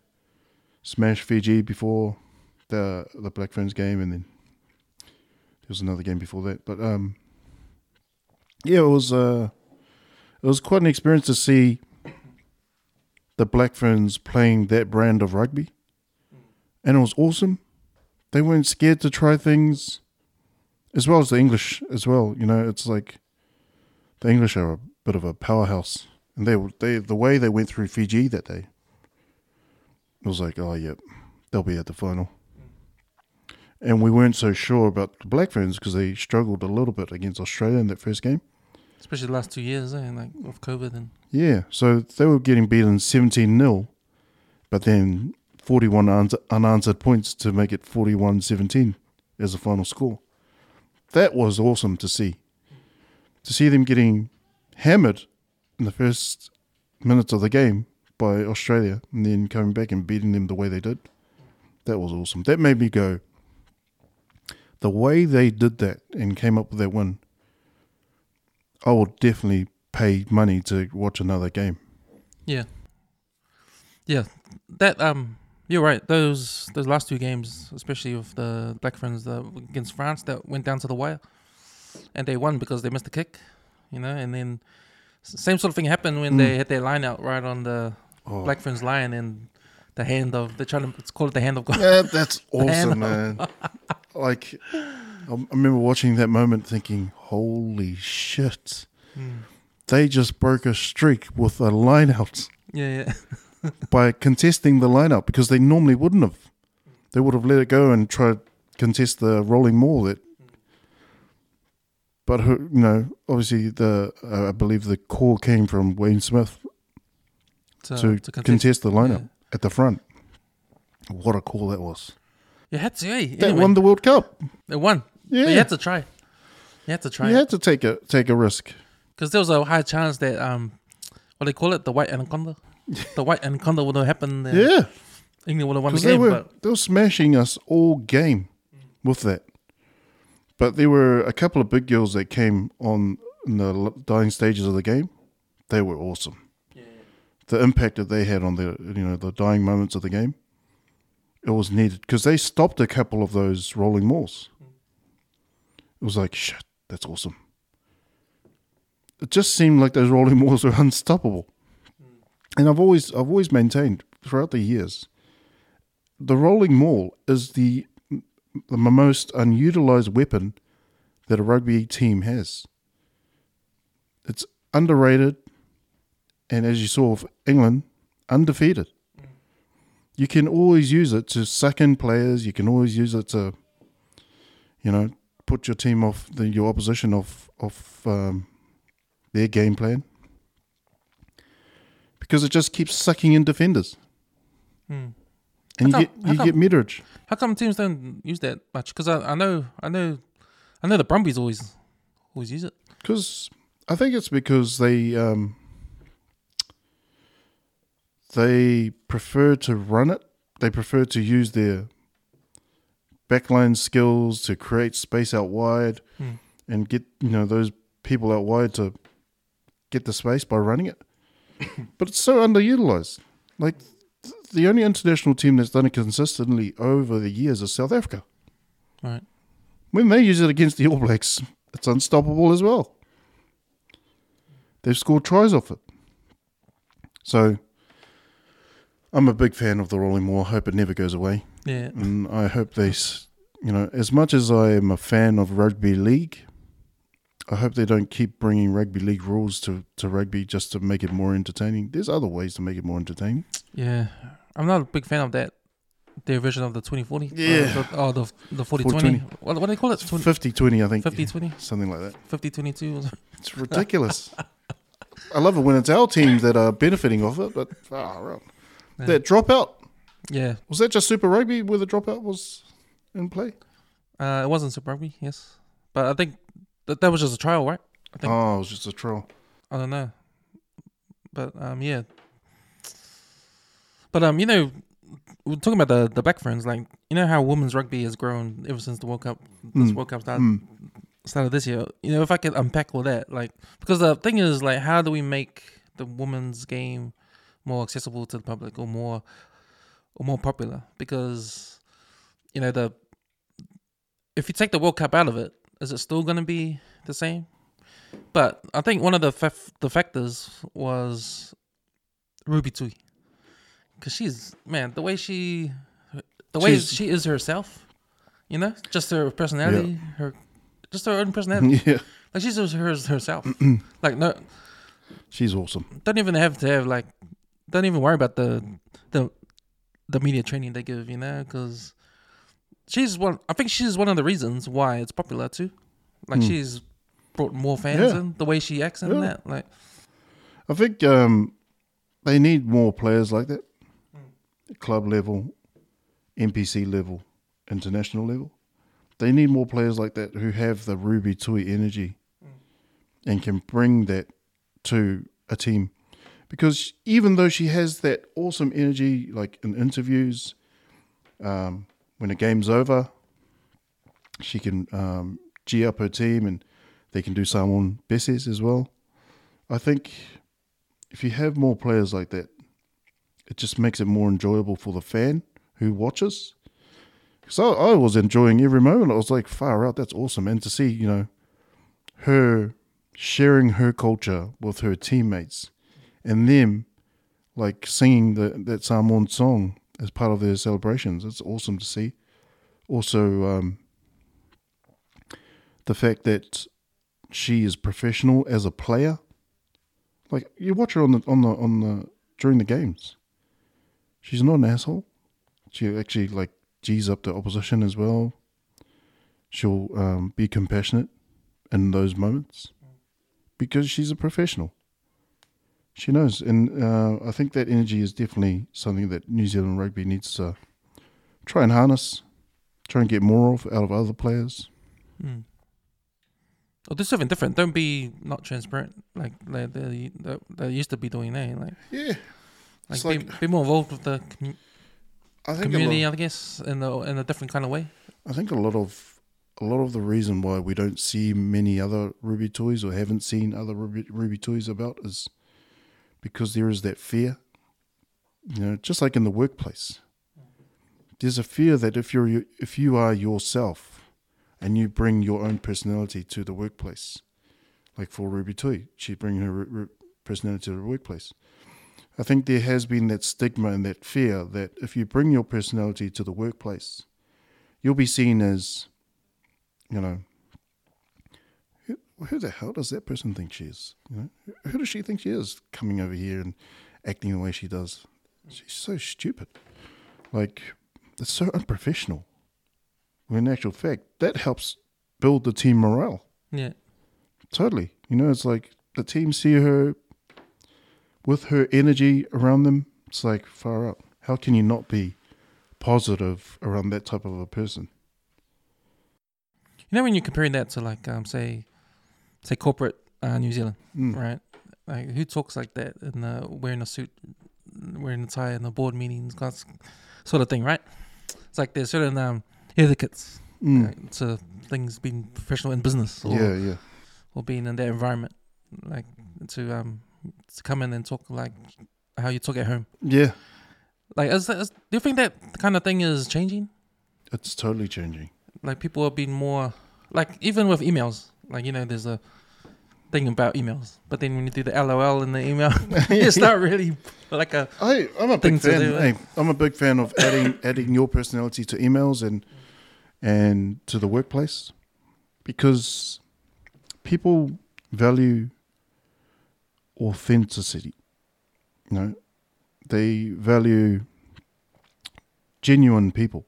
smash Fiji before the the Black Ferns game, and then there was another game before that. But um, yeah, it was uh, it was quite an experience to see the Black Ferns playing that brand of rugby, and it was awesome. They weren't scared to try things, as well as the English as well. You know, it's like the English are a bit of a powerhouse, and they they the way they went through Fiji that day. It was like, oh yep, they'll be at the final. And we weren't so sure about the Black Ferns because they struggled a little bit against Australia in that first game. Especially the last two years, eh? Like of COVID and Yeah, so they were getting beaten 17 0, but then 41 unanswered points to make it 41 17 as the final score. That was awesome to see. To see them getting hammered in the first minutes of the game by Australia and then coming back and beating them the way they did. That was awesome. That made me go, the way they did that and came up with that win, I will definitely pay money to watch another game. yeah, yeah. That um, you're right. Those those last two games, especially with the Black Ferns the, against France, that went down to the wire, and they won because they missed a kick, you know. And then same sort of thing happened when they had their line out right on the Oh. Black Ferns line and the hand of they're trying to it's called the hand of God. Yeah, that's awesome, man. like, I remember watching that moment thinking, holy shit. They just broke a streak with a line out Yeah, yeah. by contesting the line out because they normally wouldn't have. They would have let it go and tried to contest the rolling maul. That, but who- you know, obviously the uh, I believe the call came from Wayne Smith To, to, to contest, the lineup yeah. at the front. What a call that was! You had to, eh? That Anyway, won the World Cup. They won. Yeah. But you had to try. You had to try You had to take a take a risk. because there was a high chance that um, what do they call it, the white anaconda, the white anaconda would have happened. Yeah, England would have won the because they game. were they were smashing us all game with that. But there were a couple of big girls that came on in the dying stages of the game. They were awesome. The impact that they had on the you know the dying moments of the game, it was needed because they stopped a couple of those rolling mauls. It was like shit. That's awesome. It just seemed like those rolling mauls were unstoppable. And I've always I've always maintained throughout the years the rolling maul is the the most unutilized weapon that a rugby team has. It's underrated, and as you saw with England, undefeated. You can always use it to suck in players. You can always use it to, you know, put your team off the, your opposition off off um, their game plan because it just keeps sucking in defenders, Hmm. and you How get come- how you come- get meterage. how come teams don't use that much? Because I, I know, I know, I know the Brumbies always always use it. Because I think it's because they um, they prefer to run it. They prefer to use their backline skills to create space out wide Hmm. and get you know those people out wide to get the space by running it. but it's so underutilized. Like th- the only international team that's done it consistently over the years is South Africa. Right. When they use it against the All Blacks, it's unstoppable as well. They've scored tries off it. So I'm a big fan of the rolling. I hope it never goes away. Yeah. And I hope they, you know, as much as I am a fan of rugby league, I hope they don't keep bringing rugby league rules to, to rugby just to make it more entertaining. There's other ways to make it more entertaining. Yeah. I'm not a big fan of that. Their version of the 2040. Yeah. Uh, oh, the the 40 40-20. What, what do they call it? 20, 50 20, I think. 50 20? Something like that. 50 22? It's ridiculous. I love it when it's our teams that are benefiting off it, but out. Yeah. That dropout, Yeah. was that just Super Rugby where the dropout was in play? Uh, it wasn't Super Rugby, yes. But I think that, that was just a trial, right? I think. Oh, it was just a trial. I don't know. But um, yeah. But um, you know, we're talking about the the Black Ferns. Like, you know how women's rugby has grown ever since the World Cup. This Mm. World Cup started Mm. started this year. You know, if I could unpack all that, like, because the thing is, like, how do we make the women's game more accessible to the public or more or more popular? Because you know the if you take the World Cup out of it, is it still going to be the same? But I think one of the fa- the factors was Ruby Tui. because she's man the way she, the way She's- she is herself, you know, just her personality, her, just her own personality. yeah, Like she's just hers herself. like no, she's awesome. don't even have to have like, don't even worry about the the the media training they give, you know, because she's one. I think she's one of the reasons why it's popular too. Like Mm. she's brought more fans Yeah. in the way she acts and Yeah. that. Like I think um, they need more players like that, club level, NPC level, international level. They need more players like that who have the Ruby Tui energy and can bring that to a team. Because even though she has that awesome energy, like in interviews, um, when a game's over, she can um, G up her team and they can do Samoan Besses as well. I think if you have more players like that, it just makes it more enjoyable for the fan who watches. So I was enjoying every moment. I was like, far out, that's awesome. And to see, you know, her sharing her culture with her teammates and them like singing the, that Samoan song as part of their celebrations. It's awesome to see. Also, um, the fact that she is professional as a player. Like you watch her on the on the on the during the games. She's not an asshole. She actually like G's up the opposition as well. She'll um, be compassionate in those moments because she's a professional. She knows, and uh, I think that energy is definitely something that New Zealand rugby needs to try and harness, try and get more of out of other players. Mm. Oh, do something different. Don't be not transparent like they they, they, they used to be doing that. Like, Yeah, like, It's be, be more involved with the commu- I think community, lot, I guess, in a in a different kind of way. I think a lot of a lot of the reason why we don't see many other Ruby Tuis or haven't seen other Ruby, Ruby Tuis about is because there is that fear. You know, just like in the workplace, there's a fear that if you're if you are yourself and you bring your own personality to the workplace, like for Ruby Tui, she bring her personality to the workplace. I think there has been that stigma and that fear that if you bring your personality to the workplace, you'll be seen as, you know, who, who the hell does that person think she is? You know, who, who does she think she is coming over here and acting the way she does? She's so stupid. Like, it's so unprofessional. When in actual fact, that helps build the team morale. Yeah, Totally. You know, it's like the team see her with her energy around them. It's like far out. How can you not be positive around that type of a person? you know when you're comparing that to like um say, say corporate uh, New Zealand, Mm. right? Like who talks like that in uh, wearing a suit, wearing a tie in the board meetings, sort of thing, right? It's like there's certain um etiquettes Mm. uh, to things being professional in business or Yeah, yeah. or being in that environment, like to um to come in and talk like how you talk at home. Yeah. Like, is, is, do you think that kind of thing is changing? It's totally changing. Like, people are being more like even with emails. Like, you know, there's a thing about emails, but then when you do the LOL in the email, it's not really like a I, I'm a big fan. do? Hey, I'm a big fan of adding adding your personality to emails and and to the workplace because people value authenticity. You know, they value genuine people,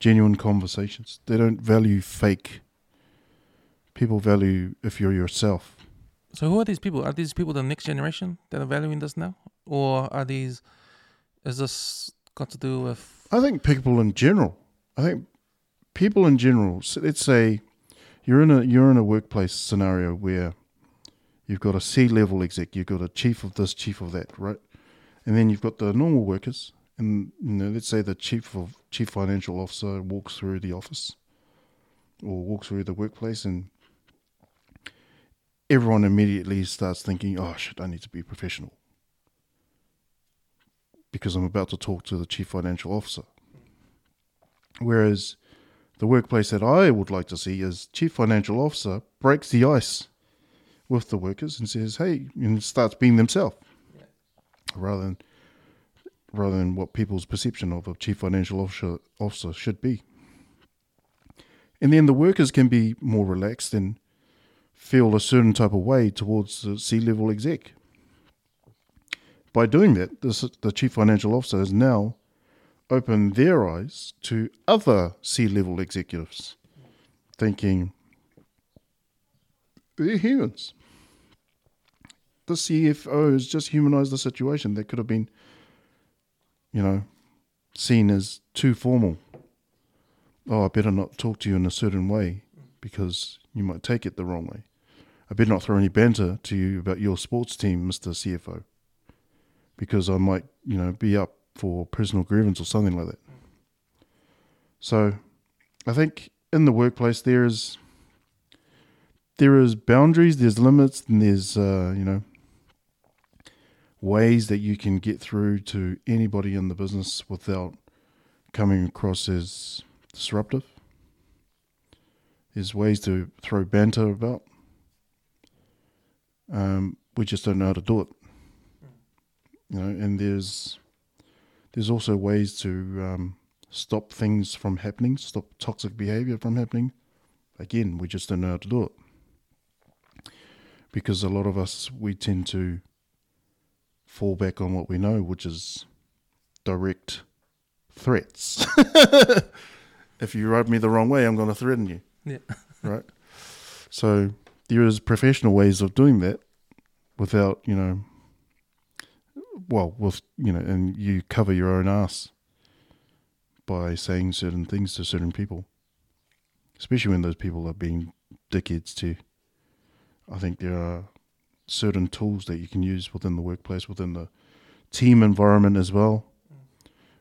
genuine conversations. They don't value fake. People value if you're yourself. So who are these people? Are these people the next generation that are valuing this now, or are these? Is this got to do with? I think people in general. I think people in general. So let's say you're in a you're in a workplace scenario where you've got a C level exec, you've got a chief of this, chief of that, right? And then you've got the normal workers, and you know, let's say the chief of chief financial officer walks through the office or walks through the workplace, and everyone immediately starts thinking, "Oh shit, I need to be professional." Because I'm about to talk to the chief financial officer. Whereas the workplace that I would like to see is chief financial officer breaks the ice with the workers and says, "Hey," and starts being themselves, rather than rather than what people's perception of a chief financial officer, officer should be. And then the workers can be more relaxed and feel a certain type of way towards the C level exec. By doing that, this, the chief financial officer has now opened their eyes to other C level executives, thinking, they're humans. The CFO has just humanized the situation that could have been, you know, seen as too formal. Oh, I better not talk to you in a certain way because you might take it the wrong way. I better not throw any banter to you about your sports team, Mr. CFO, because I might, you know, be up for personal grievance or something like that. So, I think in the workplace there is there is boundaries, there's limits, and there's uh, you know ways that you can get through to anybody in the business without coming across as disruptive. There's ways to throw banter about. Um, we just don't know how to do it. You know, and there's there's also ways to um, stop things from happening, stop toxic behavior from happening. Again, we just don't know how to do it because a lot of us we tend to fall back on what we know, which is direct threats. if you rub me the wrong way, I'm going to threaten you. Yeah. right. So there is professional ways of doing that without, you know, well, with you know, and you cover your own ass by saying certain things to certain people, especially when those people are being dickheads to. I think there are certain tools that you can use within the workplace, within the team environment as well.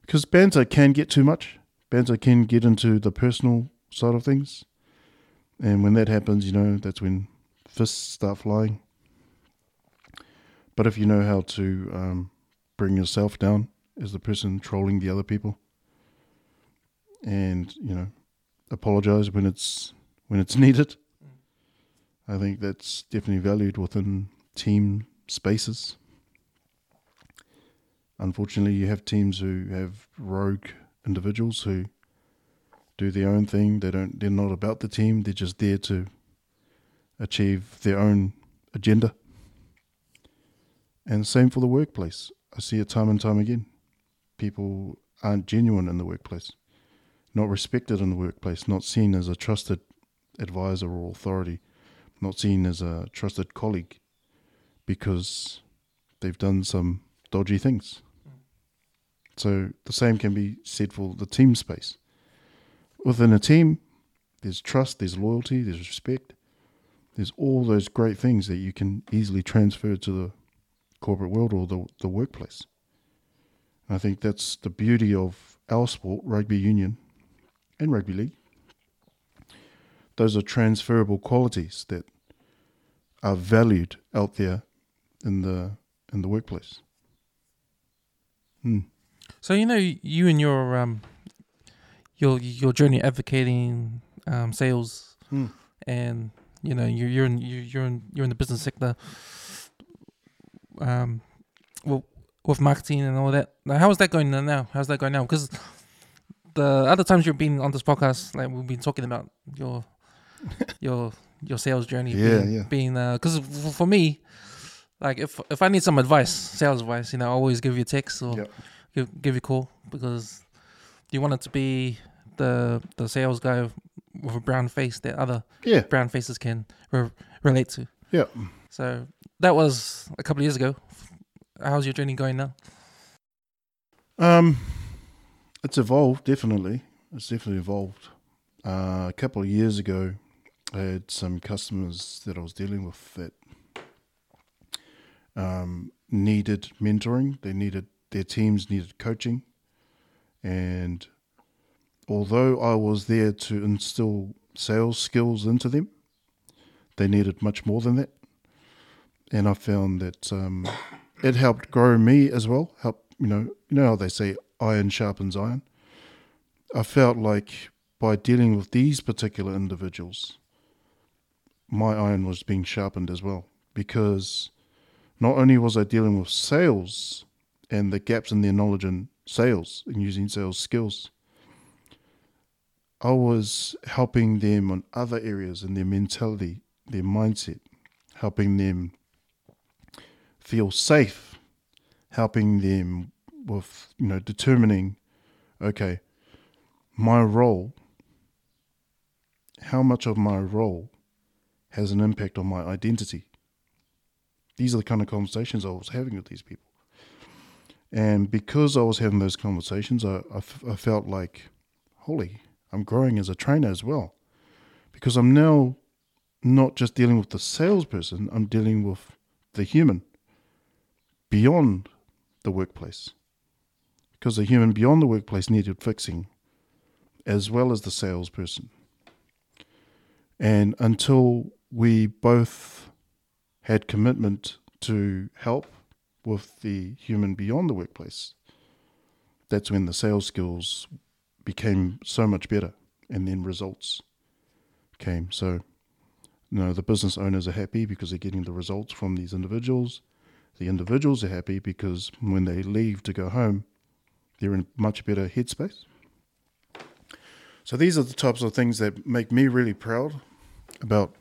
Because banter can get too much. Banter can get into the personal side of things. And when that happens, you know, that's when fists start flying. But if you know how to um, bring yourself down as the person trolling the other people, and you know, apologize when it's when it's needed, I think that's definitely valued within team spaces. Unfortunately, you have teams who have rogue individuals who do their own thing. They don't. They're not about the team. They're just there to achieve their own agenda. And same for the workplace. I see it time and time again. People aren't genuine in the workplace, not respected in the workplace, not seen as a trusted advisor or authority, not seen as a trusted colleague because they've done some dodgy things. So the same can be said for the team space. Within a team, there's trust, there's loyalty, there's respect, there's all those great things that you can easily transfer to the corporate world or the, the workplace. And I think that's the beauty of our sport, rugby union and rugby league. Those are transferable qualities that are valued out there in the in the workplace. Hmm. So you know, you and your um, your your journey advocating um, sales, Hmm. and you know you're you're in you're you're in you're in the business sector. Um, well, with marketing and all that. Now, how is that going now? How's that going now? Because the other times you've been on this podcast, like we've been talking about your your your sales journey. Yeah, being, yeah. Being because for me, like if if I need some advice, sales advice, you know, I always give you a text or Yep. give give you a call because you want it to be the the sales guy with a brown face that other Yeah, brown faces can re- relate to. yeah. So that was a couple of years ago. How's your journey going now? Um, it's evolved definitely. It's definitely evolved. Uh, a couple of years ago, I had some customers that I was dealing with that um, needed mentoring. They needed their teams needed coaching, and although I was there to instill sales skills into them, they needed much more than that. And I found that um, it helped grow me as well. Help you know you know how they say iron sharpens iron. I felt like by dealing with these particular individuals, my iron was being sharpened as well because not only was I dealing with sales and the gaps in their knowledge in sales and using sales skills. I was helping them on other areas in their mentality, their mindset, helping them feel safe, helping them with, you know, determining, okay, my role, how much of my role has an impact on my identity. These are the kind of conversations I was having with these people. And because I was having those conversations, I, I, f- I felt like, holy, I'm growing as a trainer as well. Because I'm now not just dealing with the salesperson, I'm dealing with the human beyond the workplace. Because the human beyond the workplace needed fixing, as well as the salesperson. And until we both had commitment to help with the human beyond the workplace, that's when the sales skills became so much better and then results came. So, you know, the business owners are happy because they're getting the results from these individuals. The individuals are happy because when they leave to go home, they're in much better headspace. So these are the types of things that make me really proud about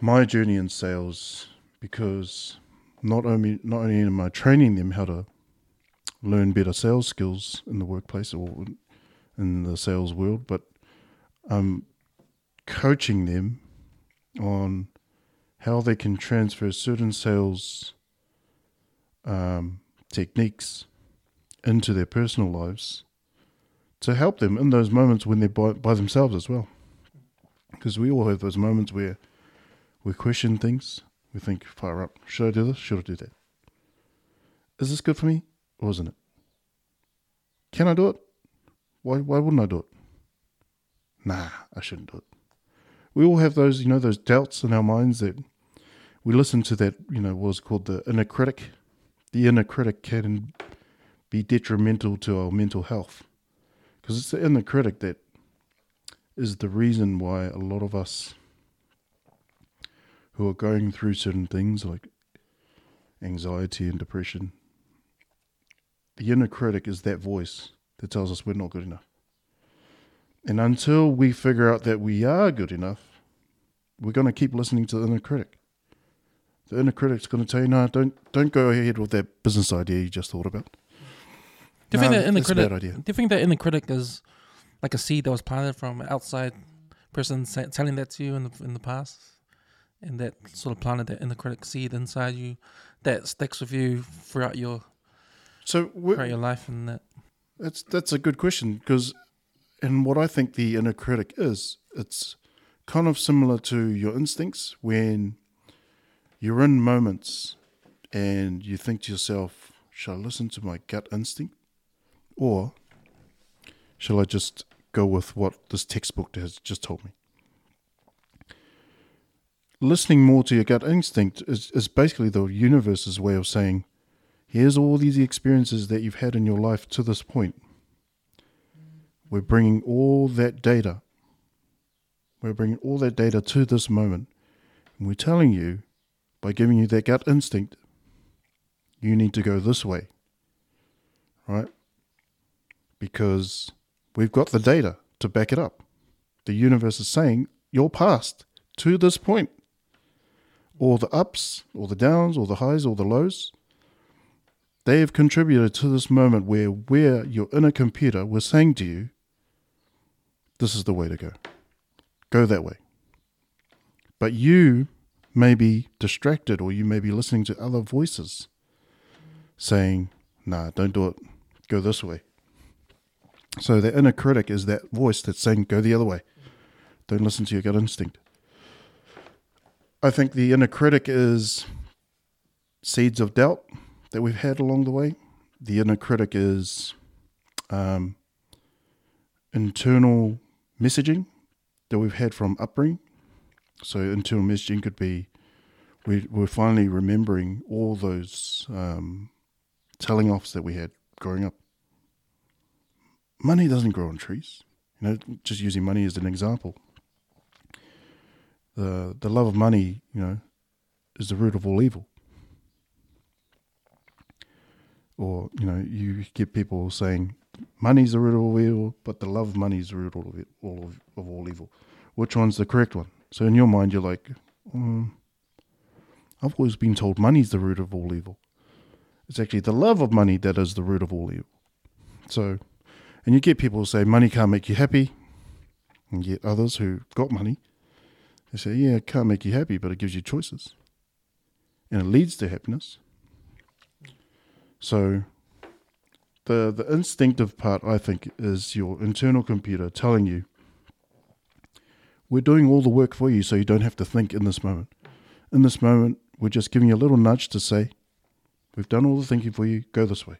my journey in sales because not only not only am I training them how to learn better sales skills in the workplace or in the sales world, but I'm coaching them on how they can transfer certain sales um, techniques into their personal lives to help them in those moments when they're by, by themselves as well. Because we all have those moments where we question things. We think, fire up, should I do this? Should I do that? Is this good for me or isn't it? Can I do it? Why, why wouldn't I do it? Nah, I shouldn't do it. We all have those, you know, those doubts in our minds that we listen to that, you know, what's called the inner critic. The inner critic can be detrimental to our mental health because it's the inner critic that is the reason why a lot of us who are going through certain things like anxiety and depression, the inner critic is that voice that tells us we're not good enough. And until we figure out that we are good enough, we're going to keep listening to the inner critic. The inner critic's going to tell you, no, don't don't go ahead with that business idea you just thought about. Do you think that inner critic? idea. Do you think that inner critic is like a seed that was planted from an outside person telling that to you in the in the past, and that sort of planted that inner critic seed inside you that sticks with you throughout your So throughout your life, and that That's that's a good question because, and what I think the inner critic is, it's kind of similar to your instincts when you're in moments and you think to yourself, "Shall I listen to my gut instinct, or shall I just go with what this textbook has just told me?" Listening more to your gut instinct is, is basically the universe's way of saying, Here's all these experiences that you've had in your life to this point. We're bringing all that data. We're bringing all that data to this moment. And we're telling you, by giving you that gut instinct, you need to go this way. Right? Because we've got the data to back it up. The universe is saying your past to this point. All the ups, all the downs, all the highs, all the lows they have contributed to this moment where we're your inner computer we're saying to you this is the way to go. Go that way. But you may be distracted or you may be listening to other voices saying nah don't do it. Go this way. So the inner critic is that voice that's saying go the other way. Don't listen to your gut instinct. I think the inner critic is seeds of doubt that we've had along the way. The inner critic is um, internal messaging that we've had from upbringing. So internal messaging could be we, we're finally remembering all those um, telling offs that we had growing up. Money doesn't grow on trees. You know, just using money as an example. The the love of money, you know, is the root of all evil. Or you know, you get people saying money's the root of all evil, but the love of money is the root of all, of, of all evil. Which one's the correct one? So in your mind, you're like, mm, I've always been told money's the root of all evil. It's actually the love of money that is the root of all evil. So, and you get people who say money can't make you happy, and yet others who got money, they say, yeah, it can't make you happy, but it gives you choices, and it leads to happiness. So, the the instinctive part, I think, is your internal computer telling you, we're doing all the work for you, so you don't have to think in this moment. In this moment, we're just giving you a little nudge to say, we've done all the thinking for you. Go this way.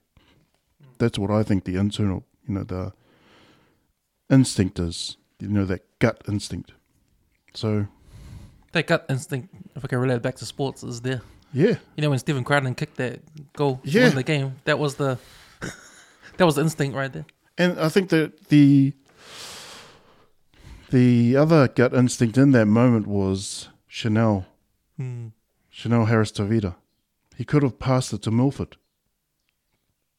That's what I think the internal, you know, the instinct is. You know, that gut instinct. So, That gut instinct, if I can relate it back to sports, is there. Yeah, You know when Stephen Crichton kicked that goal to Yeah. win the game, that was the that was the instinct right there. And I think that the the other gut instinct in that moment was Chanel, Hmm. Chanel Harris Tavita. He could have passed it to Milford,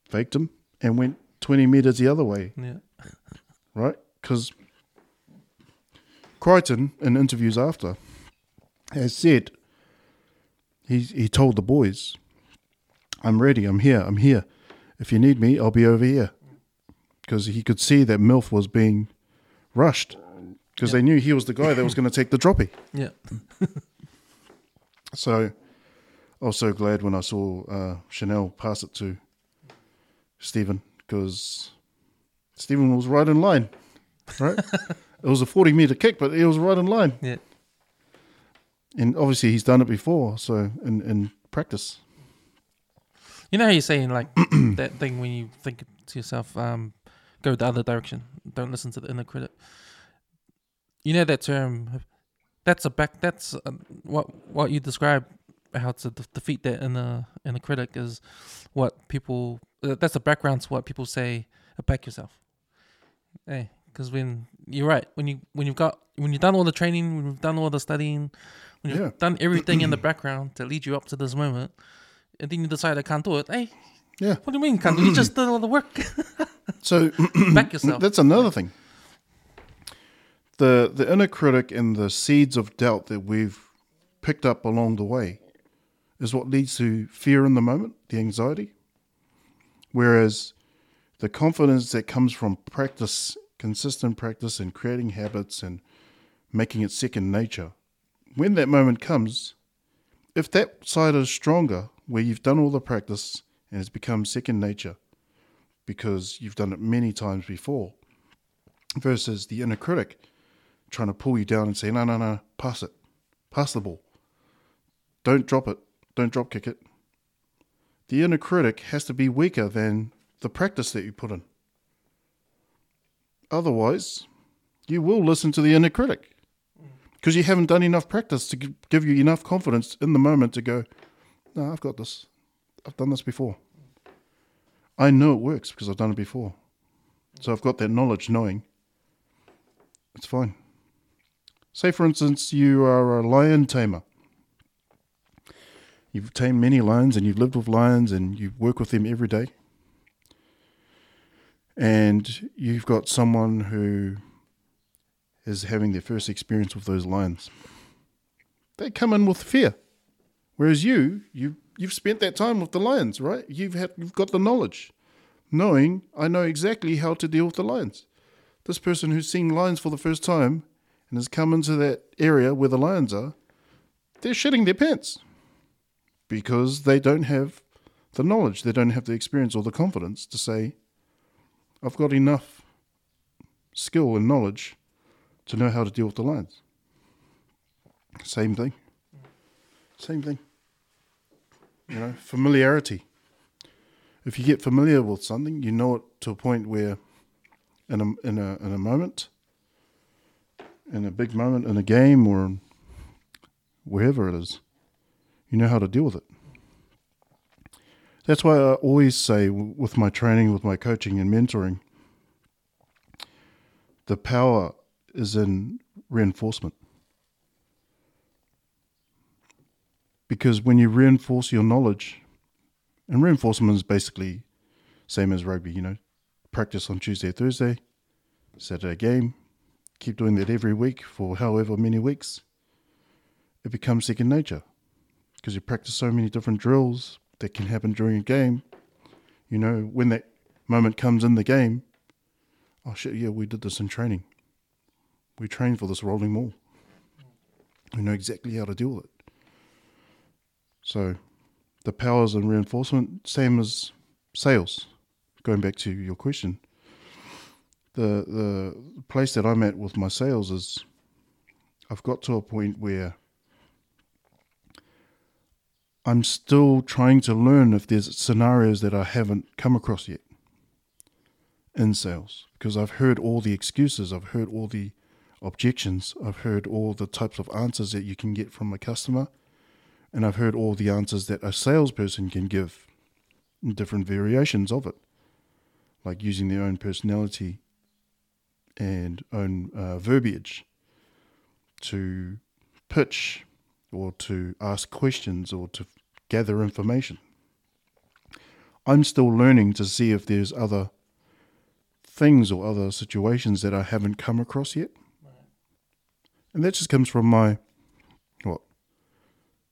faked him, and went 20 metres the other way, Yeah. right? Because Crichton, in interviews after, has said he, he told the boys, I'm ready, I'm here, I'm here. If you need me, I'll be over here. Because he could see that Milf was being rushed. Because Yeah. they knew he was the guy that was going to take the droppy. Yeah. So I was so glad when I saw uh, Chanel pass it to Stephen because Stephen was right in line, right? it was a 40 meter kick, but he was right in line. Yeah. And obviously he's done it before, so in, in practice. You know how you're saying like that thing when you think to yourself, um, go the other direction. Don't listen to the inner critic. You know that term. That's a back. That's uh, what what you describe how to de- defeat that inner inner critic is what people. Uh, that's a background to what people say. Back yourself. Hey, because when you're right, when you when you've got when you've done all the training, when you've done all the studying, you've Yeah. done everything in the background to lead you up to this moment, and then you decide I can't do it. Hey, Yeah. what do you mean can't do? it? You just did all the work. So Back yourself. that's another thing. The the inner critic and the seeds of doubt that we've picked up along the way is what leads to fear in the moment, the anxiety. Whereas the confidence that comes from practice, consistent practice and creating habits and making it second nature, when that moment comes, if that side is stronger, where you've done all the practice and it's become second nature, because you've done it many times before, versus the inner critic trying to pull you down and say, no, no, no, pass it, pass the ball. Don't drop it, don't drop kick it. The inner critic has to be weaker than the practice that you put in. Otherwise, you will listen to the inner critic because you haven't done enough practice to give you enough confidence in the moment to go, no, I've got this. I've done this before. I know it works because I've done it before. So I've got that knowledge knowing it's fine. Say, for instance, you are a lion tamer. You've tamed many lions and you've lived with lions and you work with them every day. And you've got someone who is having their first experience with those lions. They come in with fear. Whereas you, you you've spent that time with the lions, right? You've had you've got the knowledge, knowing I know exactly how to deal with the lions. This person who's seen lions for the first time and has come into that area where the lions are, they're shitting their pants because they don't have the knowledge, they don't have the experience or the confidence to say, I've got enough skill and knowledge to know how to deal with the lions. Same thing. Same thing. You know, familiarity. If you get familiar with something, you know it to a point where, in a in a in a moment, in a big moment in a game or wherever it is, you know how to deal with it. That's why I always say with my training, with my coaching and mentoring, the power is in reinforcement. Because when you reinforce your knowledge, and reinforcement is basically Same as rugby, you know, practice on Tuesday, Thursday, Saturday game, keep doing that every week for however many weeks. It becomes second nature because you practice so many different drills that can happen during a game. You know, when that moment comes in the game, oh shit, yeah, we did this in training. We trained for this rolling maul. We know exactly how to deal with it. So, the powers and reinforcement, same as sales. Going back to your question, the the place that I'm at with my sales is, I've got to a point where I'm still trying to learn if there's scenarios that I haven't come across yet in sales because I've heard all the excuses, I've heard all the objections, I've heard all the types of answers that you can get from a customer, and I've heard all the answers that a salesperson can give in different variations of it, like using their own personality and own uh, verbiage to pitch or to ask questions or to gather information. I'm still learning to see if there's other things or other situations that I haven't come across yet. And that just comes from my, what,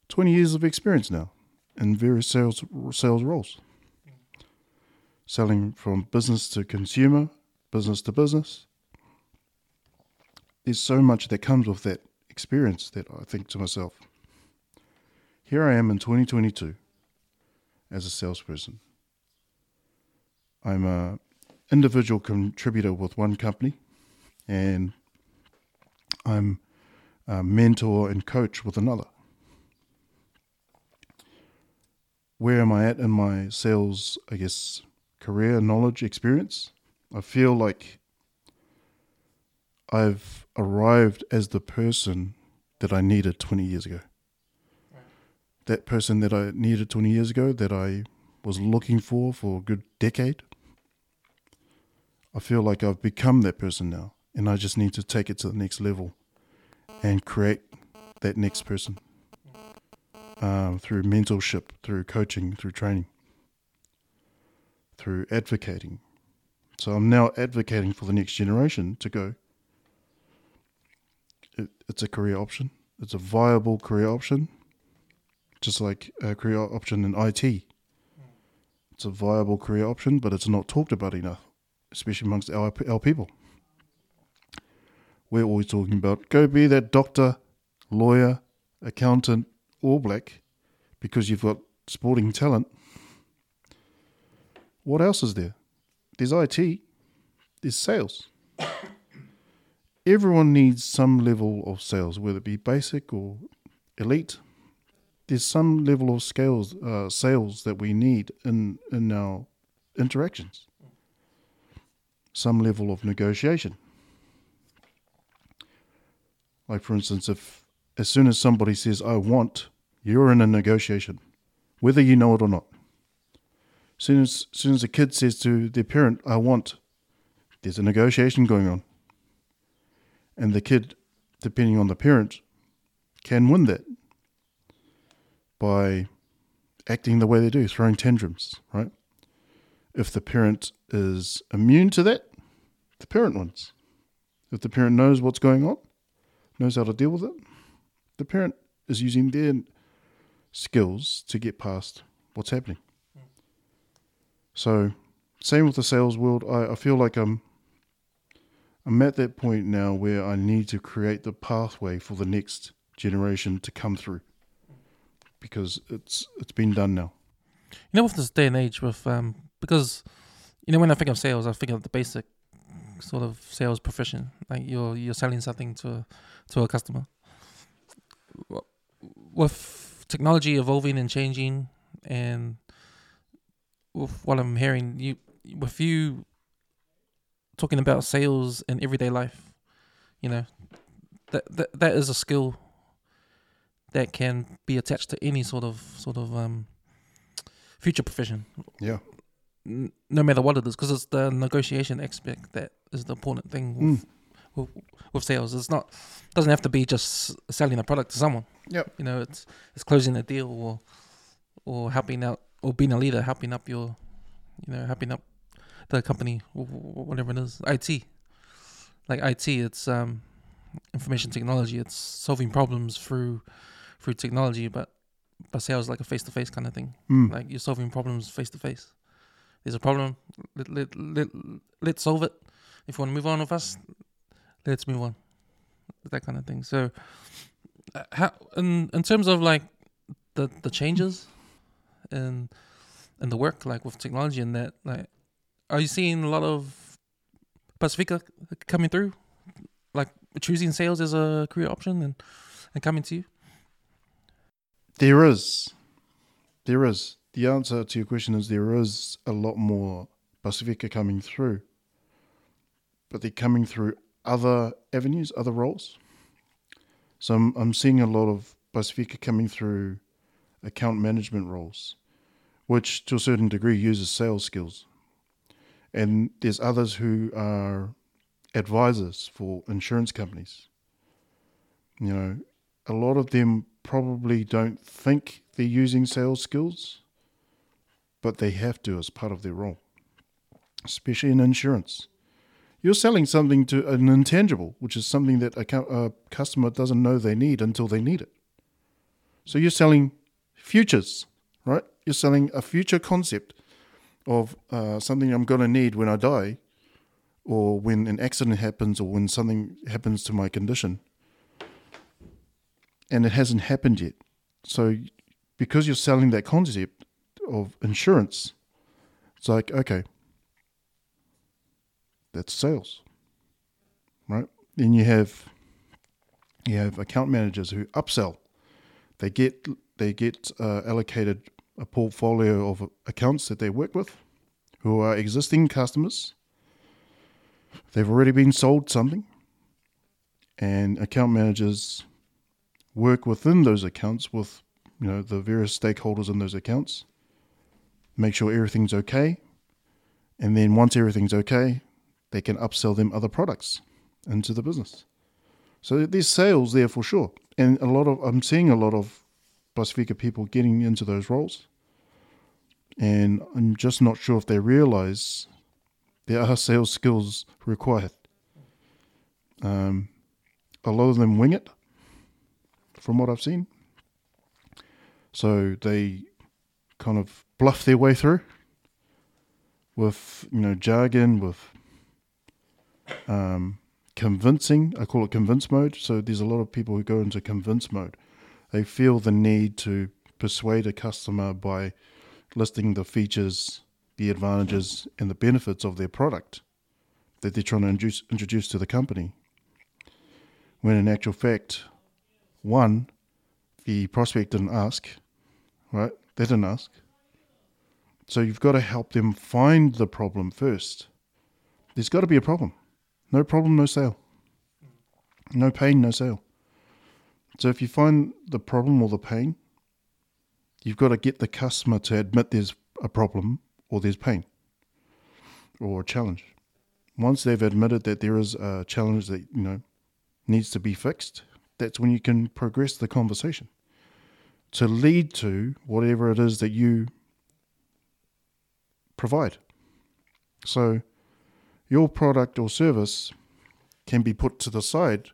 20 years of experience now in various sales, sales roles. Selling from business to consumer, business to business. There's so much that comes with that experience that I think to myself, here I am in 2022 as a salesperson. I'm a individual contributor with one company, and I'm a mentor and coach with another. Where am I at in my sales, I guess, career, knowledge, experience? I feel like I've arrived as the person that I needed 20 years ago. That person that I needed 20 years ago, that I was looking for for a good decade, I feel like I've become that person now, and I just need to take it to the next level and create that next person um, through mentorship, through coaching, through training, through advocating. So I'm now advocating for the next generation to go. It, it's a career option. It's a viable career option, just like a career option in IT. It's a viable career option, but it's not talked about enough especially amongst our, our people. We're always talking about go be that doctor, lawyer, accountant, all black because you've got sporting talent. What else is there? There's IT, there's sales. Everyone needs some level of sales, whether it be basic or elite. There's some level of scales, uh, sales that we need in, in our interactions some level of negotiation. Like, for instance, if as soon as somebody says, I want, you're in a negotiation, whether you know it or not. Soon as, as soon as a kid says to their parent, I want, there's a negotiation going on. And the kid, depending on the parent, can win that by acting the way they do, throwing tantrums, right? If the parent is immune to that, the parent wins. If the parent knows what's going on, knows how to deal with it, the parent is using their skills to get past what's happening. So, same with the sales world. I, I feel like I'm I'm at that point now where I need to create the pathway for the next generation to come through because it's it's been done now. You know, with this day and age, with um, because you know, when I think of sales, I think of the basic sort of sales profession. Like you're you're selling something to to a customer. With technology evolving and changing, and with what I'm hearing, you with you talking about sales in everyday life, you know, that that that is a skill that can be attached to any sort of sort of um future profession. Yeah no matter what it is, because it's the negotiation aspect that is the important thing with, mm. with, with, sales. It's not doesn't have to be just selling a product to someone. Yep. You know, it's it's closing a deal or or helping out or being a leader, helping up your you know, helping up the company, wh- wh- whatever it is, IT. Like IT, it's um, information technology. It's solving problems through through technology, but but sales is like a face to face kind of thing. Mm. Like you're solving problems face to face. There's a problem. Let, let, let, let's solve it. If you want to move on with us, let's move on. That kind of thing. So, uh, how in in terms of like the the changes in in the work, like with technology and that, like, are you seeing a lot of Pacifica coming through, like choosing sales as a career option and and coming to you? There is. There is. The answer to your question is there is a lot more Pacifica coming through. But they're coming through other avenues, other roles. So I'm, I'm seeing a lot of Pacifica coming through account management roles, which to a certain degree uses sales skills. And there's others who are advisors for insurance companies. You know, a lot of them probably don't think they're using sales skills, but they have to as part of their role, especially in insurance. You're selling something to an intangible, which is something that a, a customer doesn't know they need until they need it. So you're selling futures, right? You're selling a future concept of uh, something I'm going to need when I die, or when an accident happens, or when something happens to my condition and it hasn't happened yet. So, because you're selling that concept of insurance, it's like, okay, that's sales, right? Then you have you have account managers who upsell. They get they get uh, allocated a portfolio of accounts that they work with, who are existing customers. They've already been sold something, and account managers work within those accounts with you know the various stakeholders in those accounts make sure everything's okay. And then once everything's okay they can upsell them other products into the business. So there's sales there for sure. And a lot of i'm seeing a lot of pacifica people getting into those roles. And i'm just not sure if they realize there are sales skills required. Um, a lot of them wing it from what I've seen. So they kind of bluff their way through with you know jargon, with um, convincing. I call it convince mode. So there's a lot of people who go into convince mode. They feel the need to persuade a customer by listing the features, the advantages, and the benefits of their product that they're trying to introduce, introduce to the company. When in actual fact, one, the prospect didn't ask, right? They didn't ask. So you've got to help them find the problem first. There's got to be a problem. No problem, no sale. No pain, no sale. So if you find the problem or the pain, you've got to get the customer to admit there's a problem or there's pain or a challenge. Once they've admitted that there is a challenge that, you know, needs to be fixed, that's when you can progress the conversation to lead to whatever it is that you provide. So, your product or service can be put to the side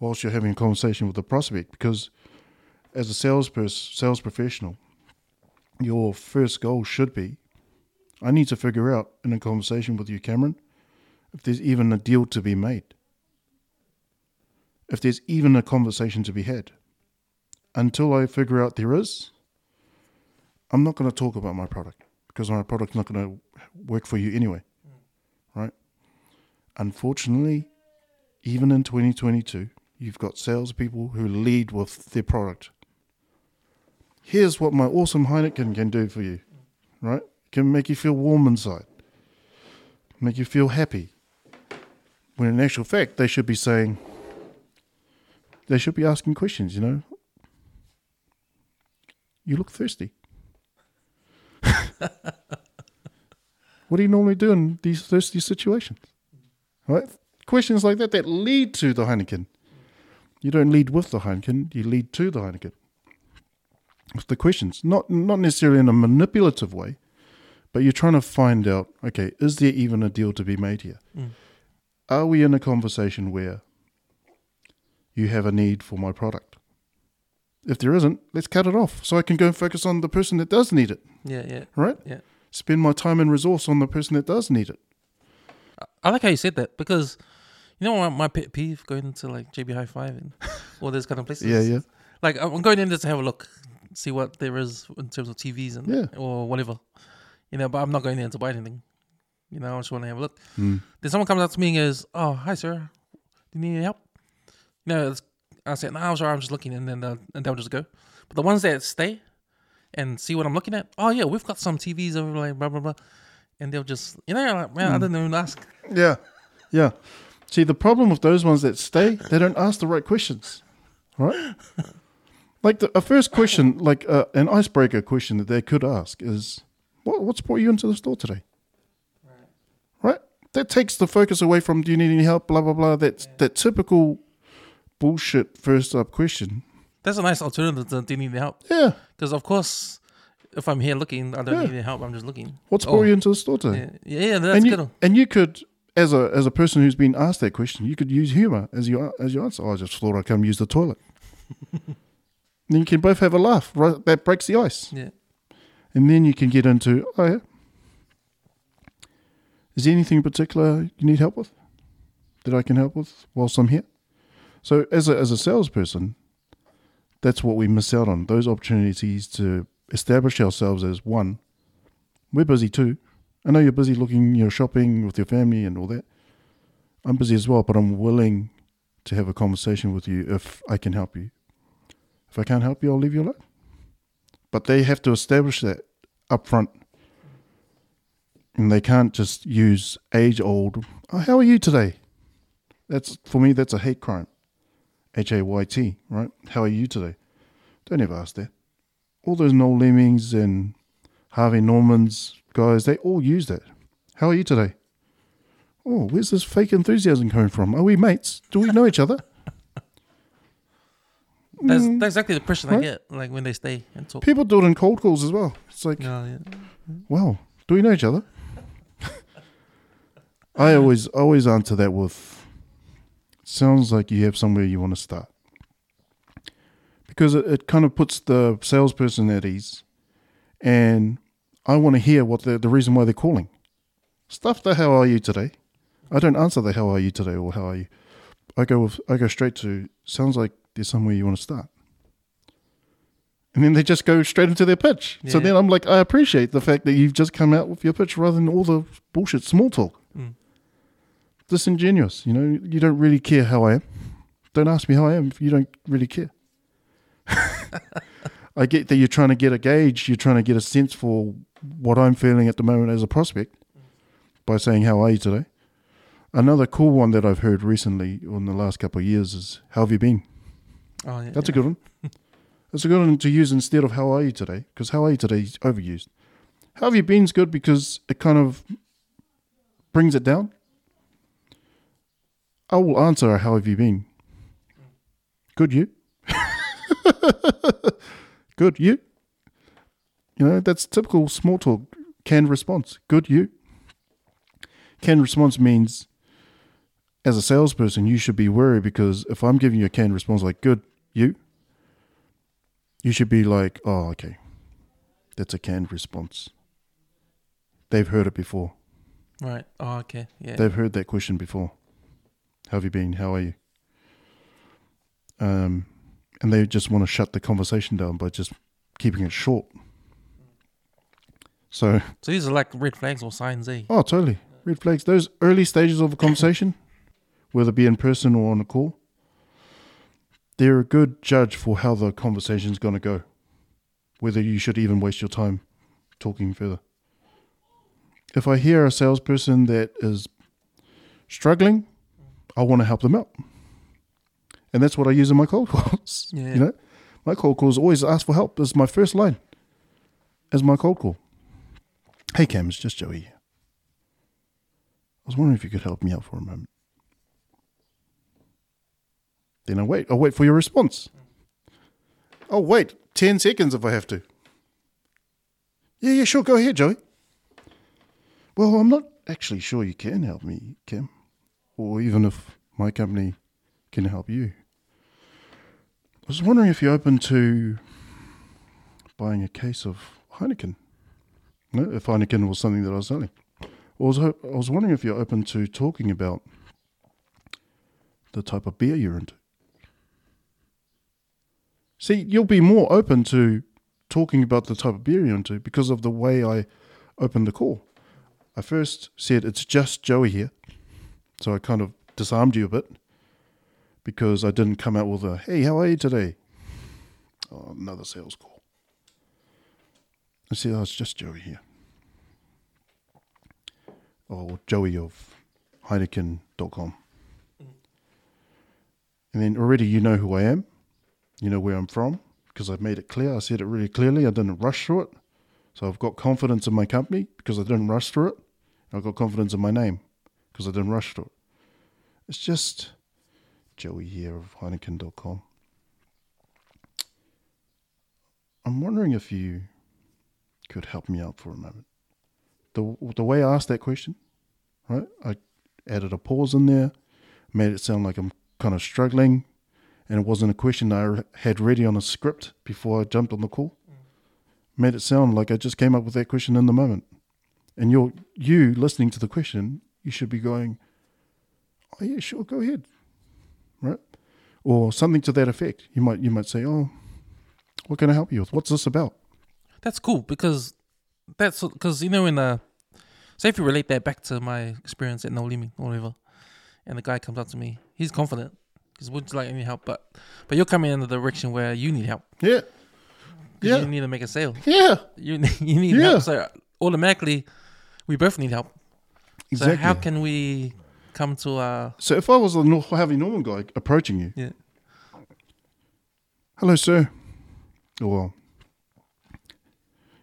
whilst you're having a conversation with the prospect because, as a salesperson, sales professional, your first goal should be I need to figure out in a conversation with you, Cameron, if there's even a deal to be made if there's even a conversation to be had. Until I figure out there is, I'm not going to talk about my product because my product's not going to work for you anyway. Right? Unfortunately, even in 2022, you've got salespeople who lead with their product. Here's what my awesome Heineken can do for you. Right? Can make you feel warm inside, make you feel happy. When in actual fact, they should be saying, they should be asking questions, you know. You look thirsty. what do you normally do in these thirsty situations? Right? Questions like that that lead to the Heineken. You don't lead with the Heineken, you lead to the Heineken. With the questions, not not necessarily in a manipulative way, but you're trying to find out, okay, is there even a deal to be made here? Mm. Are we in a conversation where you have a need for my product? If there isn't, let's cut it off so I can go and focus on the person that does need it, Yeah, yeah. right? Yeah. Spend my time and resource on the person that does need it. I- like how you said that because you know my pet peeve going to like JB Hi-Fi and all those kind of places. Yeah, yeah. Like I'm going in there to have a look, see what there is in terms of TVs and Yeah. or whatever, you know. But I'm not going there to buy anything. You know, I just want to have a look. Mm. Then someone comes up to me and goes, "Oh, hi, sir. Do you need any help?" You know, it's, I said, "No, I'm sorry. I'm just looking," and then they'll, and they'll just go. But the ones that stay and see what I'm looking at, oh yeah, we've got some TVs over like blah blah blah, and they'll just, you know, like, man, I didn't even ask. Yeah, yeah. See, the problem with those ones that stay, they don't ask the right questions, right? like the, a first question, like uh, an icebreaker question that they could ask is, "What what's brought you into the store today?" Right. That takes the focus away from, "Do you need any help?" Blah blah blah. That that typical bullshit first up question. That's a nice alternative to do you need help? Yeah. Because of course, if I'm here looking, I don't Yeah. need any help. I'm just looking. What's Oh. brought you into the store today? Yeah, yeah, yeah that's and you, good. and you could, as a as a person who's been asked that question, you could use humor as your as your answer. Oh, I just thought I'd come use the toilet. then you can both have a laugh. Right, that breaks the ice, Yeah, and then you can get into. Oh yeah. Is there anything in particular you need help with that I can help with whilst I'm here? So as a as a salesperson, that's what we miss out on those opportunities to establish ourselves as one. We're busy too. I know you're busy looking, you're shopping with your family and all that. I'm busy as well, but I'm willing to have a conversation with you if I can help you. If I can't help you, I'll leave you alone. But they have to establish that up front. And they can't just use age old, oh, how are you today? That's for me, that's a hate crime. H A Y T, right? How are you today? Don't ever ask that. All those Noel Leemings and Harvey Normans guys, they all use that. How are you today? Oh, where's this fake enthusiasm coming from? Are we mates? Do we know each other? that's mm. that's exactly the impression I get. Like when they stay and talk. People do it in cold calls as well. It's like, Yeah, yeah. wow, do we know each other? I always always answer that with sounds like you have somewhere you want to start. Because it, it kind of puts the salesperson at ease and I want to hear what the the reason why they're calling. Stuff the how are you today? I don't answer the how are you today or how are you. I go with I go straight to sounds like there's somewhere you want to start. And then they just go straight into their pitch. So then I'm like, I appreciate the fact that you've just come out with your pitch rather than all the bullshit small talk. Mm. Disingenuous, you know, you don't really care how I am. Don't ask me how I am if you don't really care. I get that you're trying to get a gauge, you're trying to get a sense for what I'm feeling at the moment as a prospect by saying, How are you today? Another cool one that I've heard recently in the last couple of years is, How have you been? Oh, yeah. That's a good one. That's a good one to use instead of how are you today? Because how are you today is overused. How have you been is good because it kind of brings it down. I will answer how have you been? Good you? good you? You know, that's typical small talk canned response. Good you? Canned response means as a salesperson you should be wary because if I'm giving you a canned response like good you, you should be like, oh, okay. That's a canned response. They've heard it before. Right. Oh, okay. Yeah. They've heard that question before. How have you been? How are you? Um, and they just want to shut the conversation down by just keeping it short. So, so these are like red flags or signs, eh? oh, totally. Red flags. Those early stages of a conversation, whether it be in person or on a call, they're a good judge for how the conversation's going to go, whether you should even waste your time talking further. If I hear a salesperson that is struggling, I want to help them out. And that's what I use in my cold calls. Yeah. You know, my cold calls always ask for help. Is my first line as my cold call. Hey Cam, it's just Joey. I was wondering if you could help me out for a moment. Then I wait. I'll wait for your response. I'll wait 10 seconds if I have to. Yeah, yeah, sure. Go ahead, Joey. Well, I'm not actually sure you can help me, Kim, or even if my company can help you. I was wondering if you're open to buying a case of Heineken. No, if Heineken was something that I was selling. I was, I was wondering if you're open to talking about the type of beer you're into. See, you'll be more open to talking about the type of beer you're into because of the way I opened the call. I first said it's just Joey here, so I kind of disarmed you a bit because I didn't come out with a "Hey, how are you today?" Oh, another sales call. I said, "Oh, it's just Joey here." Or Joey of Heineken.com. And then already you know who I am. You know where I'm from because I've made it clear. I said it really clearly. I didn't rush through it. So I've got confidence in my company because I didn't rush through it. I've got confidence in my name because I didn't rush through it. It's just Joey here of Heineken.com. I'm wondering if you could help me out for a moment. The, the way I asked that question, right? I added a pause in there, made it sound like I'm kind of struggling, and it wasn't a question I had ready on a script before I jumped on the call. Mm. Made it sound like I just came up with that question in the moment. And you're you listening to the question, you should be going, "Oh yeah, sure, go ahead," right? Or something to that effect. You might you might say, "Oh, what can I help you with? What's this about?" That's cool because that's because you know in uh, the so if you relate that back to my experience at Noel Leeming or whatever, and the guy comes up to me, he's confident because would you like any help, but but you're coming in the direction where you need help. Yeah, Yeah. You need to make a sale. yeah, You need, you need Yeah. help. So automatically, we both need help. Exactly. So how can we come to uh So if I was a Harvey Norman guy approaching you, yeah hello, sir, or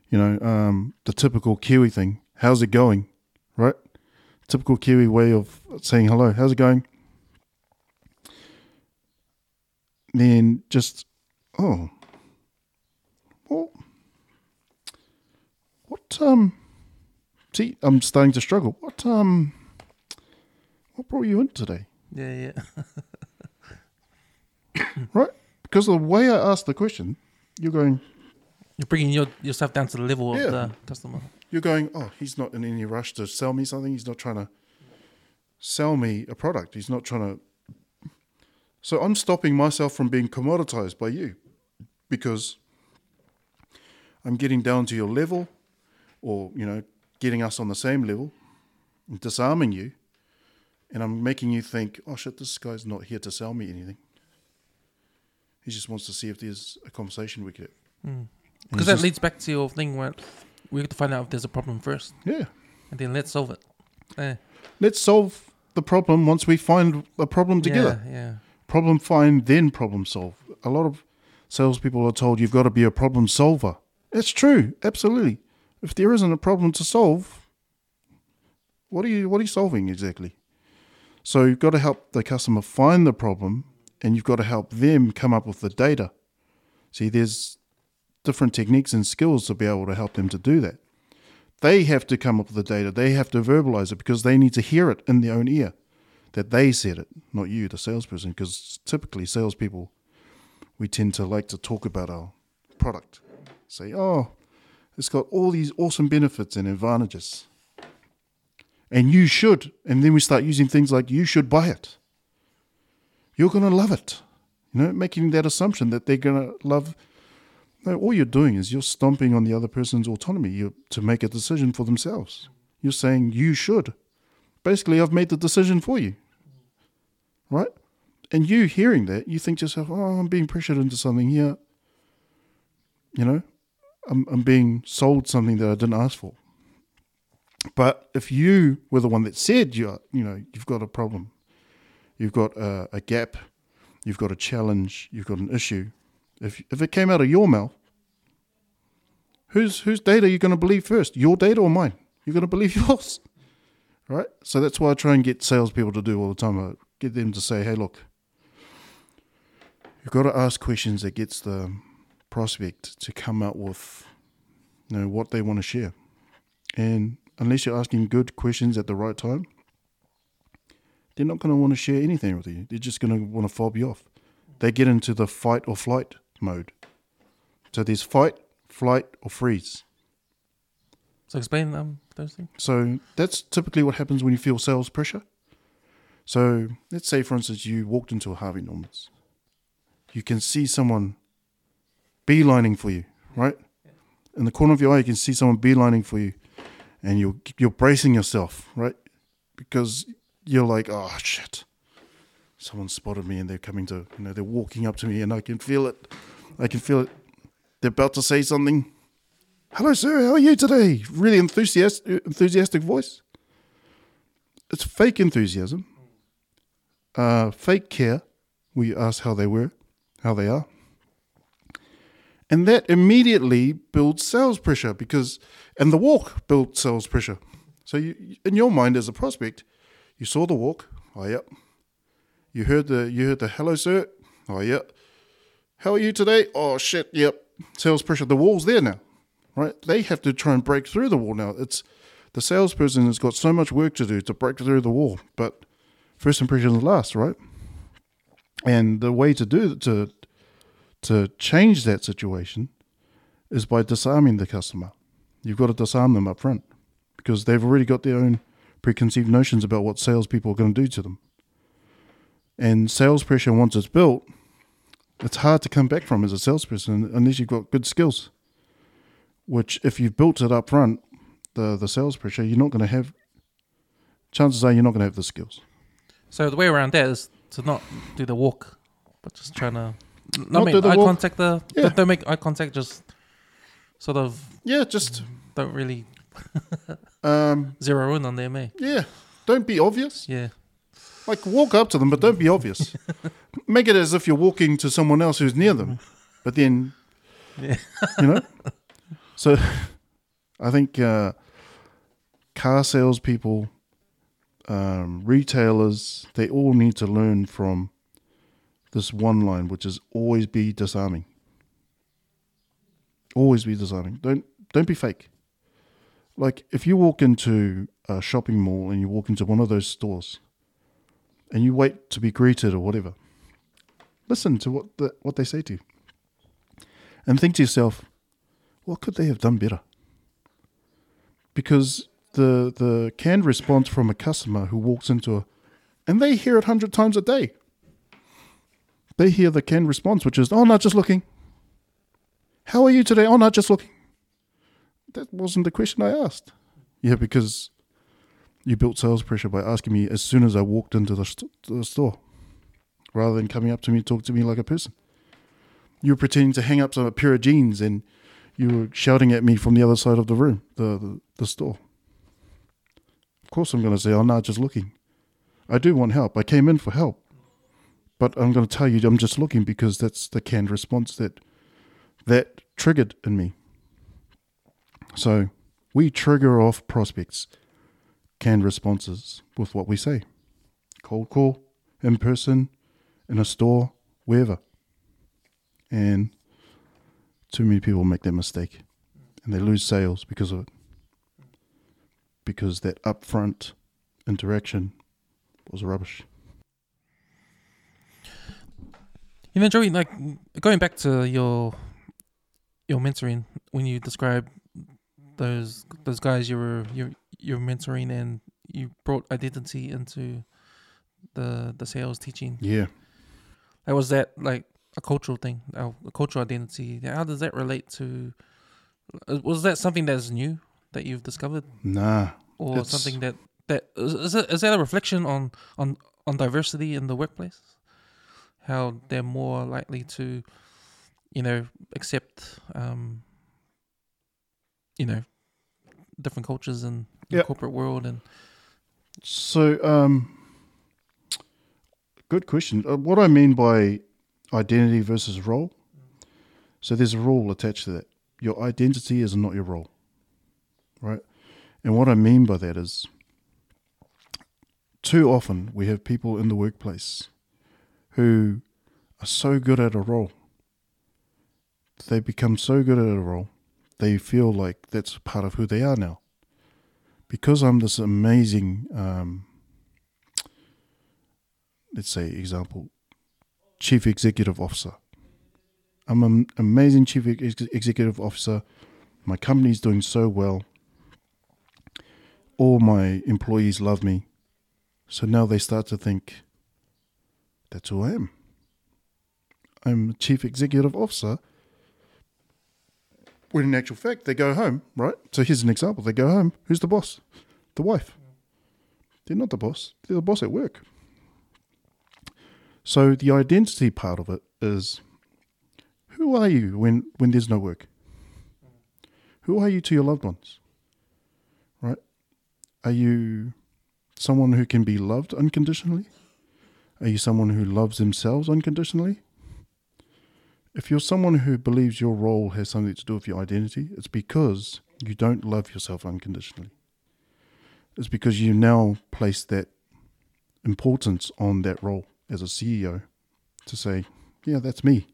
you know, um, the typical Kiwi thing, how's it going, right? Typical Kiwi way of saying hello, how's it going? Then just, oh, well, what, um, see, I'm starting to struggle. What, um, what brought you in today? yeah yeah right? Because the way I asked the question, you're going, you're bringing your yourself down to the level Yeah. of the customer. you're going, oh, he's not in any rush to sell me something. He's not trying to sell me a product. He's not trying to. So I'm stopping myself from being commoditized by you because I'm getting down to your level or, you know, getting us on the same level and disarming you. And I'm making you think, oh shit, this guy's not here to sell me anything. He just wants to see if there's a conversation we could have. Because he's that just- leads back to your thing where we have to find out if there's a problem first, Yeah. and then let's solve it. Eh, Let's solve the problem once we find a problem together. Yeah, yeah. Problem find, then problem solve. A lot of salespeople are told you've got to be a problem solver. It's true, absolutely. If there isn't a problem to solve, what are you what are you solving exactly? So you've got to help the customer find the problem and you've got to help them come up with the data. See, there's different techniques and skills to be able to help them to do that. They have to come up with the data. They have to verbalize it because they need to hear it in their own ear that they said it, not you, the salesperson. Because typically, salespeople, we tend to like to talk about our product. Say, oh, it's got all these awesome benefits and advantages. And you should. And then we start using things like, you should buy it. You're going to love it. You know, making that assumption that they're going to love. No, all you're doing is you're stomping on the other person's autonomy You're to make a decision for themselves. You're saying you should. Basically, I've made the decision for you. Right? And you hearing that, you think to yourself, oh, I'm being pressured into something here. You know, I'm, I'm being sold something that I didn't ask for. But if you were the one that said you you know you've got a problem, you've got a, a gap, you've got a challenge, you've got an issue. If if it came out of your mouth, whose whose data are you going to believe first? Your data or mine? You're going to believe yours, right? So that's why I try and get salespeople to do all the time. I get them to say, "Hey, look, you've got to ask questions that gets the prospect to come up with, you know, what they want to share." And unless you're asking good questions at the right time, they're not going to want to share anything with you. They're just going to want to fob you off. They get into the fight or flight mode. So there's fight, flight, or freeze. So explain um those things. So that's typically what happens when you feel sales pressure. So let's say, for instance, you walked into a Harvey Norman's. You can see someone beelining for you, right? In the corner of your eye, you can see someone beelining for you, and you're you're bracing yourself, right? Because you're like, oh shit, someone spotted me, and they're coming to, you know, they're walking up to me, and I can feel it. I can feel it. They're about to say something. Hello, sir. How are you today? Really enthusiastic, enthusiastic voice. It's fake enthusiasm, uh, fake care. We ask how they were, how they are, and that immediately builds sales pressure because, and the walk builds sales pressure. So you, in your mind as a prospect, you saw the walk. Oh yep. You heard the you heard the hello, sir. Oh yep. How are you today? Oh shit. Yep. Sales pressure. The wall's there now right? They have to try and break through the wall now. It's the salesperson has got so much work to do to break through the wall, but first impressions last, right? And the way to do to to change that situation is by disarming the customer. You've got to disarm them up front because they've already got their own preconceived notions about what salespeople are going to do to them. And sales pressure, once it's built, it's hard to come back from as a salesperson unless you've got good skills which if you've built it up front, the the sales pressure, you're not going to have. Chances are you're not going to have the skills. So the way around that is to not do the walk, but just trying to not, do the eye walk. contact. The Yeah. don't, don't make eye contact. Just sort of Yeah, just don't really um, zero in on them, eh? yeah. Don't be obvious. Yeah. Like walk up to them, but don't be obvious. Make it as if you're walking to someone else who's near them, but then, Yeah. you know. So, I think uh, car salespeople, um, retailers, they all need to learn from this one line, which is always be disarming. Always be disarming. Don't don't be fake. Like if you walk into a shopping mall and you walk into one of those stores, and you wait to be greeted or whatever, listen to what the, what they say to you, and think to yourself, what could they have done better? Because the the canned response from a customer who walks into a, and they hear it hundred times a day. They hear the canned response, which is, "Oh not just looking." How are you today? Oh not just looking. That wasn't the question I asked. Yeah, because you built sales pressure by asking me as soon as I walked into the, st- the store, rather than coming up to me and talk to me like a person. You were pretending to hang up some, pair of jeans and you were shouting at me from the other side of the room, the, the, the store. Of course, I'm going to say, oh, no, just looking. I do want help. I came in for help. But I'm going to tell you, I'm just looking because that's the canned response that that triggered in me. So we trigger off prospects, canned responses with what we say. Cold call, in person, in a store, wherever. And too many people make that mistake and they lose sales because of it. Because that upfront interaction was rubbish. You know, Joey, like going back to your your mentoring when you describe those those guys you were you you're mentoring and you brought identity into the the sales teaching. Yeah. Like was that like a cultural thing, a, a cultural identity? How does that relate to? uh, Was that something that's new that you've discovered, Nah. or something that that is is, it, is that a reflection on on on diversity in the workplace? How they're more likely to, you know, accept, um, you know, different cultures in the Yeah. corporate world and So, um, good question. Uh, what I mean by identity versus role. So there's a role attached to that. Your identity is not your role, right? And what I mean by that is, too often we have people in the workplace who are so good at a role. They become so good at a role, they feel like that's part of who they are now because I'm this amazing, um, let's say, example, chief executive officer. I'm an amazing chief ex- executive officer. My company's doing so well. All my employees love me. So now they start to think, that's who I am. I'm chief executive officer. When in actual fact, they go home, right? So here's an example. They go home. Who's the boss? The wife. They're not the boss. They're the boss at work. So the identity part of it is who are you when, when there's no work? Who are you to your loved ones? Right? Are you someone who can be loved unconditionally? Are you someone who loves themselves unconditionally? If you're someone who believes your role has something to do with your identity, it's because you don't love yourself unconditionally. It's because you now place that importance on that role as a CEO to say, yeah, that's me.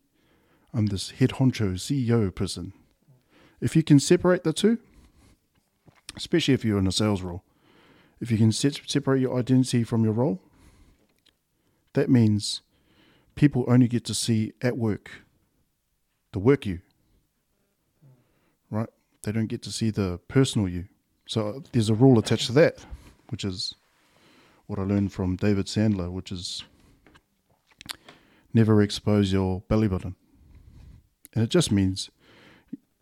I'm this head honcho CEO person. If you can separate the two, especially if you're in a sales role, if you can separate your identity from your role, that means people only get to see at work the work you, right? They don't get to see the personal you. So there's a rule attached to that, which is what I learned from David Sandler, which is never expose your belly button. And it just means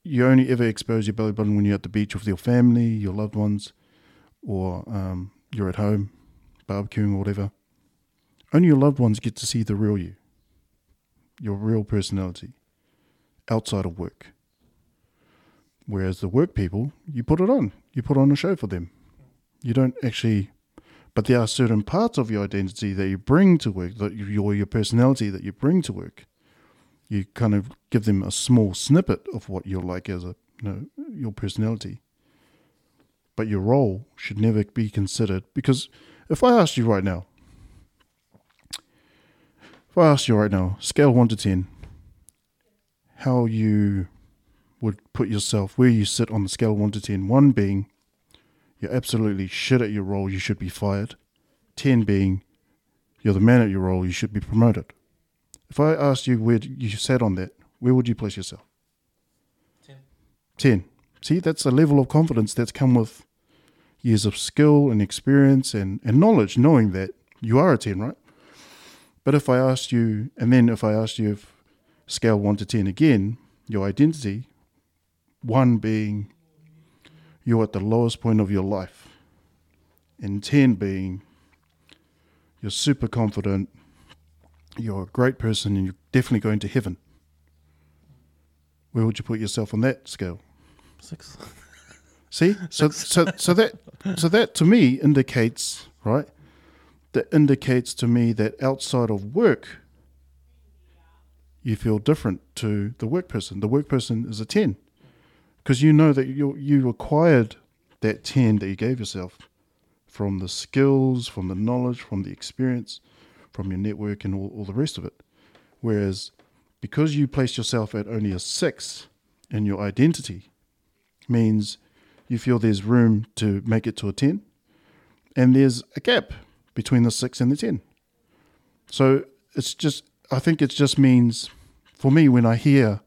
you only ever expose your belly button when you're at the beach with your family, your loved ones, or um, you're at home barbecuing or whatever. Only your loved ones get to see the real you, your real personality outside of work. Whereas the work people, you put it on. You put on a show for them. You don't actually, but there are certain parts of your identity that you bring to work, that your your personality that you bring to work. You kind of give them a small snippet of what you're like as a, you know, your personality. But your role should never be considered because if I asked you right now, if I asked you right now, scale one to ten, how you would put yourself, where you sit on the scale 1 to 10. 1 being you're absolutely shit at your role, you should be fired. 10 being you're the man at your role, you should be promoted. If I asked you where you sat on that, where would you place yourself? 10. 10. See, that's a level of confidence that's come with years of skill and experience and, and knowledge, knowing that you are a 10, right? But if I asked you, and then if I asked you if scale 1 to 10 again, your identity, 1 being you're at the lowest point of your life, and 10 being you're super confident, you're a great person, and you're definitely going to heaven. Where would you put yourself on that scale? Six. See, so so so that so that to me indicates right. That indicates to me that outside of work, you feel different to the work person. The work person is a 10 because you know that you you acquired that 10 that you gave yourself from the skills, from the knowledge, from the experience, from your network and all, all the rest of it. Whereas because you place yourself at only a 6 in your identity means you feel there's room to make it to a 10 and there's a gap between the 6 and the 10. So it's just I think it just means for me when I hear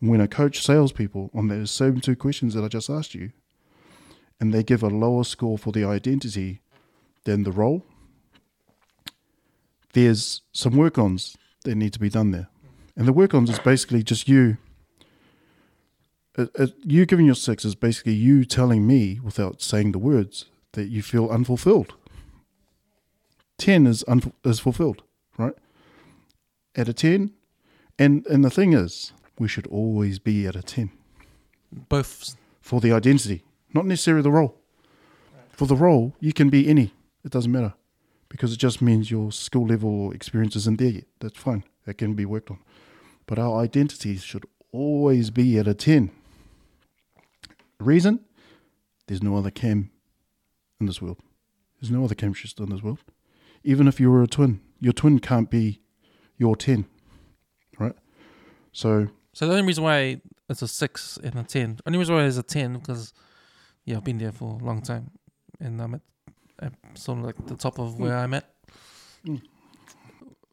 when I coach salespeople on those same two questions that I just asked you, and they give a lower score for the identity than the role, there's some work ons that need to be done there. And the work ons is basically just you. Uh, uh, you giving your six is basically you telling me without saying the words that you feel unfulfilled. 10 is, unf- is fulfilled, right? At a 10, and and the thing is, we should always be at a 10 Both. for the identity, not necessarily the role. For the role, you can be any. It doesn't matter because it just means your skill level or experience isn't there yet. That's fine. That can be worked on. But our identity should always be at a 10. Reason? There's no other cam in this world. There's no other cam in this world. Even if you were a twin, your twin can't be your 10, right? So So the only reason why it's a six and a ten, only reason why it's a ten because yeah, I've been there for a long time. and I'm at, at sort of like the top of where I'm at. Mm.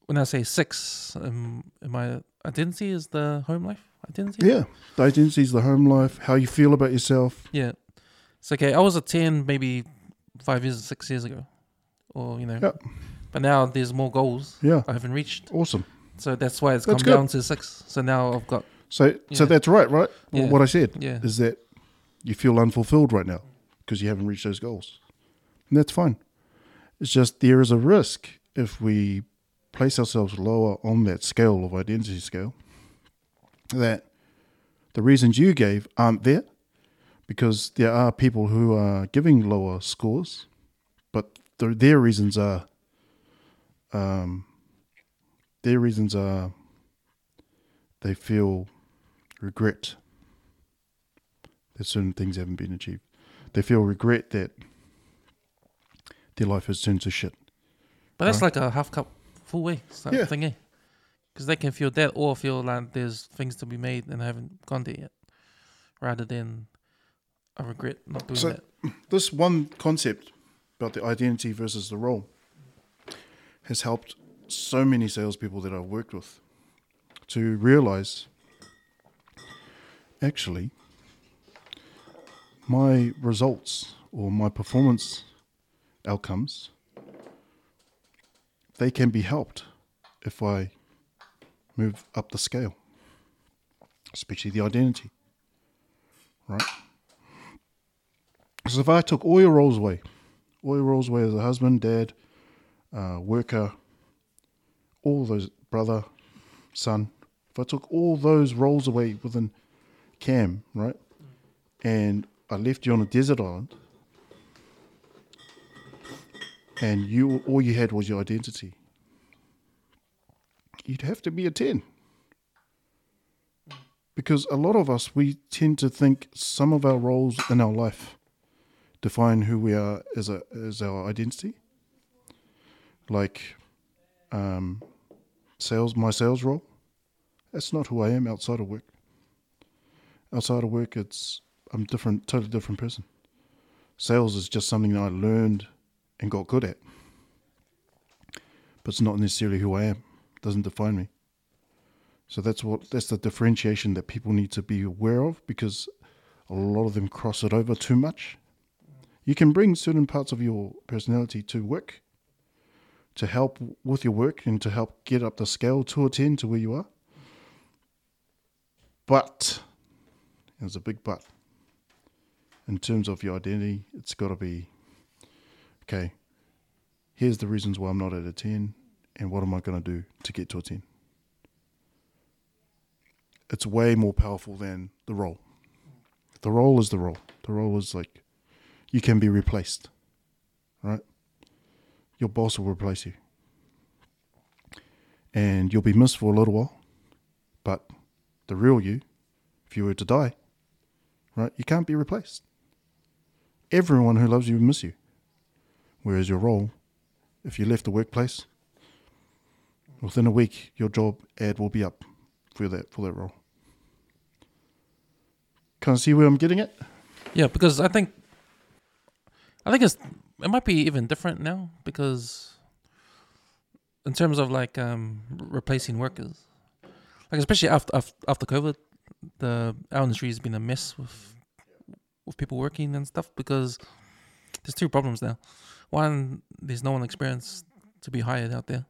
When I say six, um, my identity is the home life identity. Yeah, the identity is the home life, how you feel about yourself. Yeah. It's okay. I was a 10 maybe five years, six years ago. Or, you know. Yeah. But now there's more goals Yeah, I haven't reached. awesome. So that's why it's That's come good. down to six. So now I've got, So, so that's right, right? Yeah. What I said yeah. is that you feel unfulfilled right now because you haven't reached those goals, and that's fine. It's just there is a risk if we place ourselves lower on that scale of identity scale that the reasons you gave aren't there because there are people who are giving lower scores, but their, their reasons are um, their reasons are they feel regret that certain things haven't been achieved. They feel regret that their life has turned to shit. But that's like a half cup full way type Yeah. thing, eh? Because they can feel that or feel like there's things to be made and haven't gone there yet, rather than I regret not doing So- that. This one concept about the identity versus the role has helped so many salespeople that I've worked with to realize actually my results or my performance outcomes they can be helped if I move up the scale, especially the identity. Right? Because if I took all your roles away, all roles away as a husband, dad, uh, worker, all those brother, son, if I took all those roles away within Cam, right, and I left you on a desert island, and you all you had was your identity, you'd have to be a ten. Because a lot of us, we tend to think some of our roles in our life define who we are as a as our identity. Like um, sales, my sales role. That's not who I am outside of work. Outside of work, it's I'm a different, totally different person. Sales is just something that I learned and got good at, but it's not necessarily who I am. It doesn't define me. So that's what that's the differentiation that people need to be aware of because a lot of them cross it over too much. You can bring certain parts of your personality to work to help with your work and to help get up the scale to a 10 to where you are. But, there's a big but. In terms of your identity, it's got to be okay, here's the reasons why I'm not at a 10, and what am I going to do to get to a 10? It's way more powerful than the role. The role is the role. The role is like you can be replaced, right? Your boss will replace you, and you'll be missed for a little while. But the real you, if you were to die, right, you can't be replaced. Everyone who loves you will miss you. Whereas your role, if you left the workplace, within a week your job ad will be up for that for that role. Can I see where I'm getting it? Yeah, because I think I think it's it might be even different now because in terms of like um replacing workers, like especially after after, after COVID, the our industry has been a mess with with people working and stuff because there's two problems now. One, there's no one experienced to be hired out there,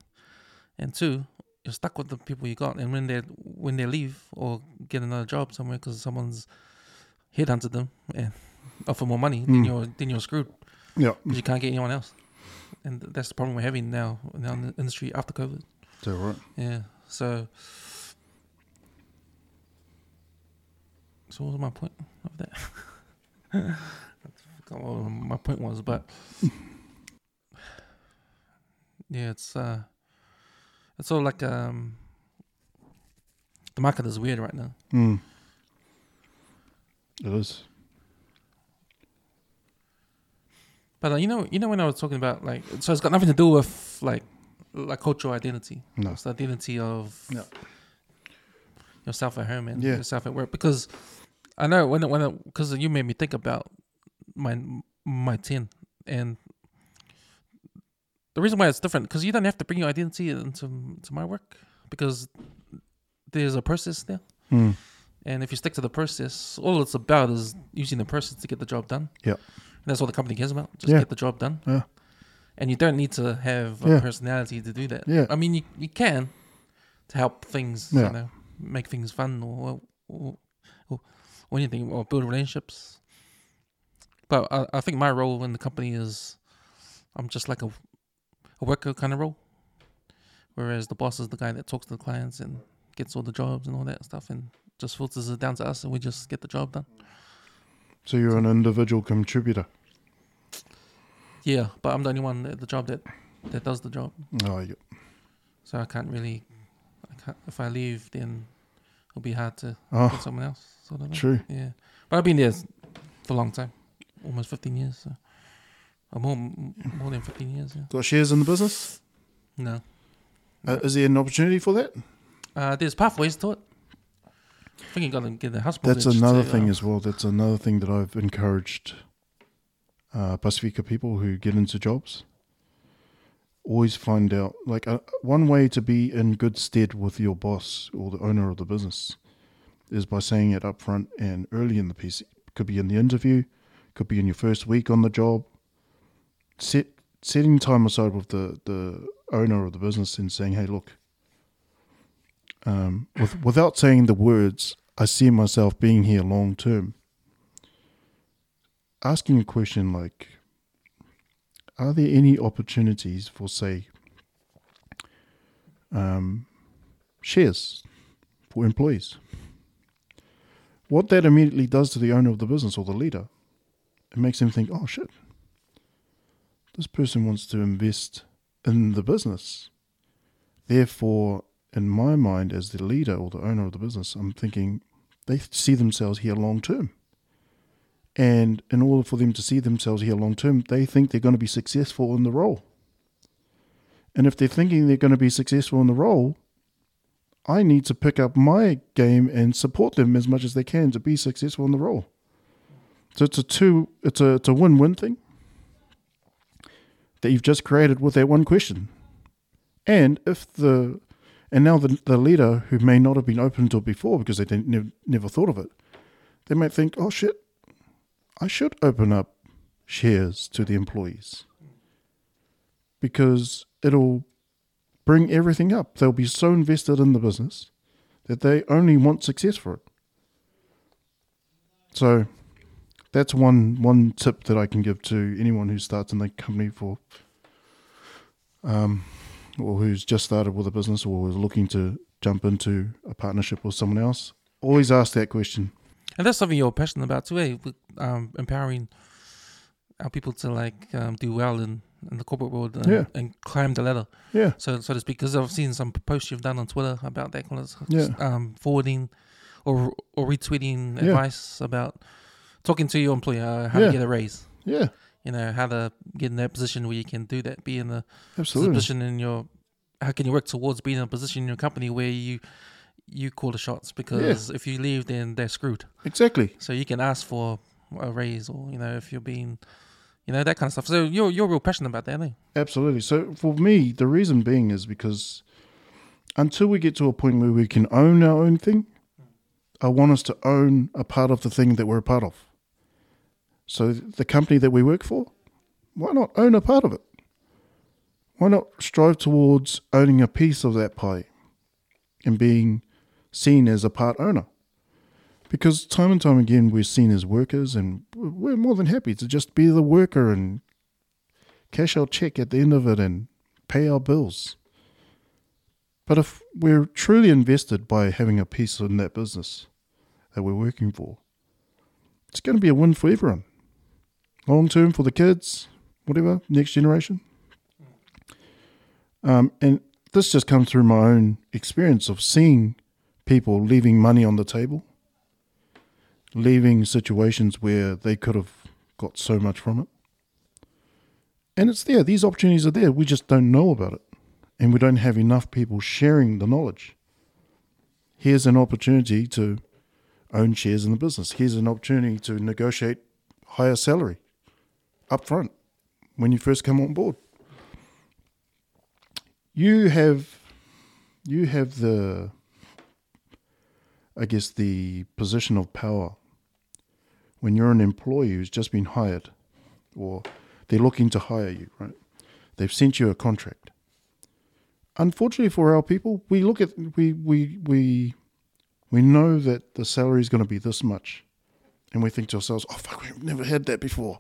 and two, you're stuck with the people you got, and when they when they leave or get another job somewhere because someone's headhunted them and offer more money, then Mm. you're then you're screwed Yeah. because you can't get anyone else, and that's the problem we're having now in the industry after COVID. Is right? Yeah, so. So what was my point of that? I forgot what my point was, but yeah, it's uh, it's all like um, the market is weird right now. Mm. It is. But uh, you know, you know when I was talking about like, so it's got nothing to do with like, like cultural identity. No. It's the identity of No. yourself at home and Yeah. yourself at work. Because I know when when because you made me think about my my ten and the reason why it's different because you don't have to bring your identity into to my work because there's a process there, Mm. and if you stick to the process, all it's about is using the process to get the job done. Yep. That's what the company cares about. Just Yeah. get the job done. Yeah. And you don't need to have a Yeah. personality to do that. Yeah. I mean, you, you can to help things, Yeah. you know, make things fun or, or, or, or anything, or build relationships. But I, I think my role in the company is I'm just like a, a worker kind of role. Whereas the boss is the guy that talks to the clients and gets all the jobs and all that stuff and just filters it down to us and we just get the job done. So you're an individual contributor. Yeah, but I'm the only one at the job that, that does the job. Oh, yeah. So I can't really, I can't, if I leave, then it'll be hard to Oh, get someone else. Sort of true. Yeah, but I've been there for a long time, almost 15 years. So. Or more, more than 15 years. Yeah. Got shares in the business? No, Uh, is there an opportunity for that? uh, there's pathways to it. I think you got to get the. That's another thing uh, as well. That's another thing that I've encouraged uh, Pacifica people who get into jobs. Always find out, like, uh, one way to be in good stead with your boss or the owner of the business is by saying it up front and early in the piece. Could be in the interview, could be in your first week on the job. Set setting time aside with the, the owner of the business and saying, hey, look, um, with, without saying the words, I see myself being here long term. Asking a question like, are there any opportunities for, say, um, shares for employees? What that immediately does to the owner of the business or the leader, it makes them think, oh shit, this person wants to invest in the business. Therefore, in my mind, as the leader or the owner of the business, I'm thinking they see themselves here long term. And in order for them to see themselves here long term, they think they're going to be successful in the role. And if they're thinking they're going to be successful in the role, I need to pick up my game and support them as much as they can to be successful in the role. So it's a two it's a it's a win win thing that you've just created with that one question. And if the and now the, the leader who may not have been open to it before because they didn't, never, never thought of it, they might think, oh shit, I should open up shares to the employees because it'll bring everything up. They'll be so invested in the business that they only want success for it. So that's one one tip that I can give to anyone who starts in the company for um, or who's just started with a business or is looking to jump into a partnership with someone else, always ask that question. And that's something you're passionate about too, eh? With, um, empowering our people to like um, do well in, in the corporate world and, Yeah. and climb the ladder, Yeah, so so to speak. Because I've seen some posts you've done on Twitter about that kind of Yeah. um, forwarding or or retweeting Yeah. advice about talking to your employer how Yeah. to get a raise. yeah, You know how to get in that position where you can do that. Be in the absolutely. position in your how can you work towards being in a position in your company where you you call the shots because if you leave then they're screwed Exactly. so you can ask for a raise or you know if you're being you know that kind of stuff so you're you're real passionate about that eh? Absolutely. So for me, the reason being is because until we get to a point where we can own our own thing, I want us to own a part of the thing that we're a part of. So the company that we work for, why not own a part of it? Why not strive towards owning a piece of that pie and being seen as a part owner? Because time and time again, we're seen as workers, and we're more than happy to just be the worker and cash our check at the end of it and pay our bills. But if we're truly invested by having a piece in that business that we're working for, it's going to be a win for everyone. Long term for the kids, whatever, next generation. Um, and this just comes through my own experience of seeing people leaving money on the table, leaving situations where they could have got so much from it. And it's there. These opportunities are there. We just don't know about it. And we don't have enough people sharing the knowledge. Here's an opportunity to own shares in the business. Here's an opportunity to negotiate higher salary up front. when you first come on board. You have you have the I guess the position of power when you're an employee who's just been hired or they're looking to hire you, right? They've sent you a contract. Unfortunately for our people, we look at we we we we know that the salary is going to be this much, and we think to ourselves, "Oh fuck, we've never had that before,"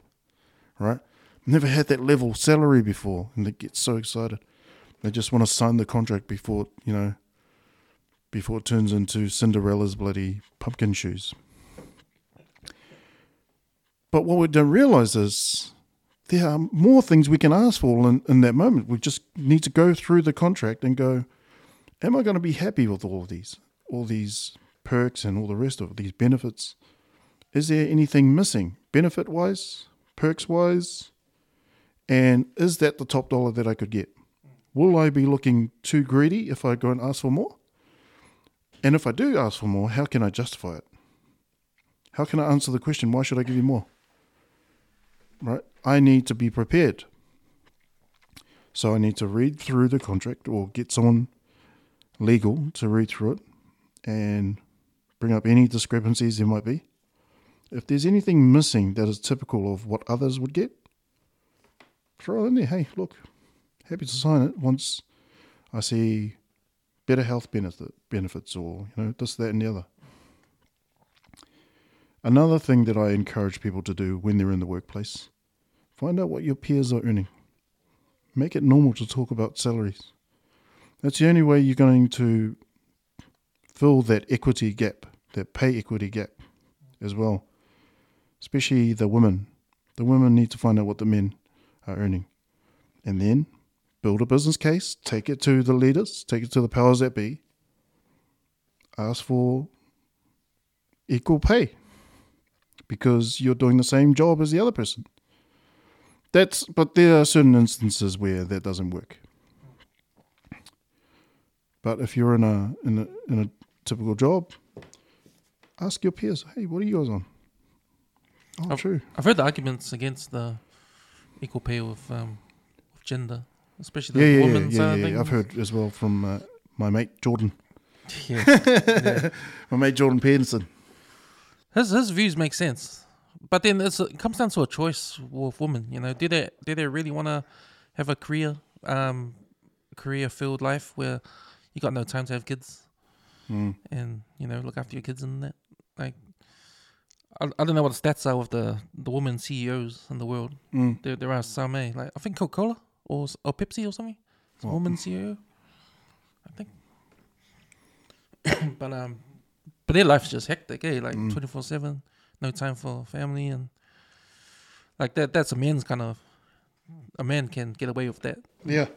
right? Never had that level salary before, and they get so excited. They just want to sign the contract before you know, before it turns into Cinderella's bloody pumpkin shoes. But what we don't realize is there are more things we can ask for in, in that moment. We just need to go through the contract and go, am I going to be happy with all of these, all these perks and all the rest of it, these benefits? Is there anything missing, benefit wise, perks wise? And is that the top dollar that I could get? Will I be looking too greedy if I go and ask for more? And if I do ask for more, how can I justify it? How can I answer the question, why should I give you more? Right? I need to be prepared. So I need to read through the contract or get someone legal to read through it and bring up any discrepancies there might be. If there's anything missing that is typical of what others would get, throw it in there. Hey, look, happy to sign it once I see better health benefit, benefits or, you know, this, that, and the other. Another thing that I encourage people to do when they're in the workplace find out what your peers are earning. Make it normal to talk about salaries. That's the only way you're going to fill that equity gap, that pay equity gap as well. Especially the women. The women need to find out what the men are earning. And then build a business case, take it to the leaders, take it to the powers that be, ask for equal pay because you're doing the same job as the other person. That's but there are certain instances where that doesn't work. But if you're in a in a in a typical job, ask your peers, "Hey, what are you guys on?" Oh, Oh. true. I've heard the arguments against the equal pay with um with gender, especially the Yeah, yeah, yeah, women's yeah, uh, yeah, thing. I've heard as well from uh, my mate Jordan, Yeah. my mate Jordan Peterson. his his views make sense, but then it's, it comes down to a choice with women. You know, do they do they really want to have a career um career filled life where you got no time to have kids Mm. and you know look after your kids and that like. I, I don't know what the stats are of the, the women CEOs in the world. Mm. There, there are some, eh? Like I think Coca Cola or or Pepsi or something. It's a Oh. woman CEO, I think. but um, but their life's just hectic, eh? Like Mm. twenty four seven, no time for family and like that. That's a man's kind of a man can get away with that, Yeah.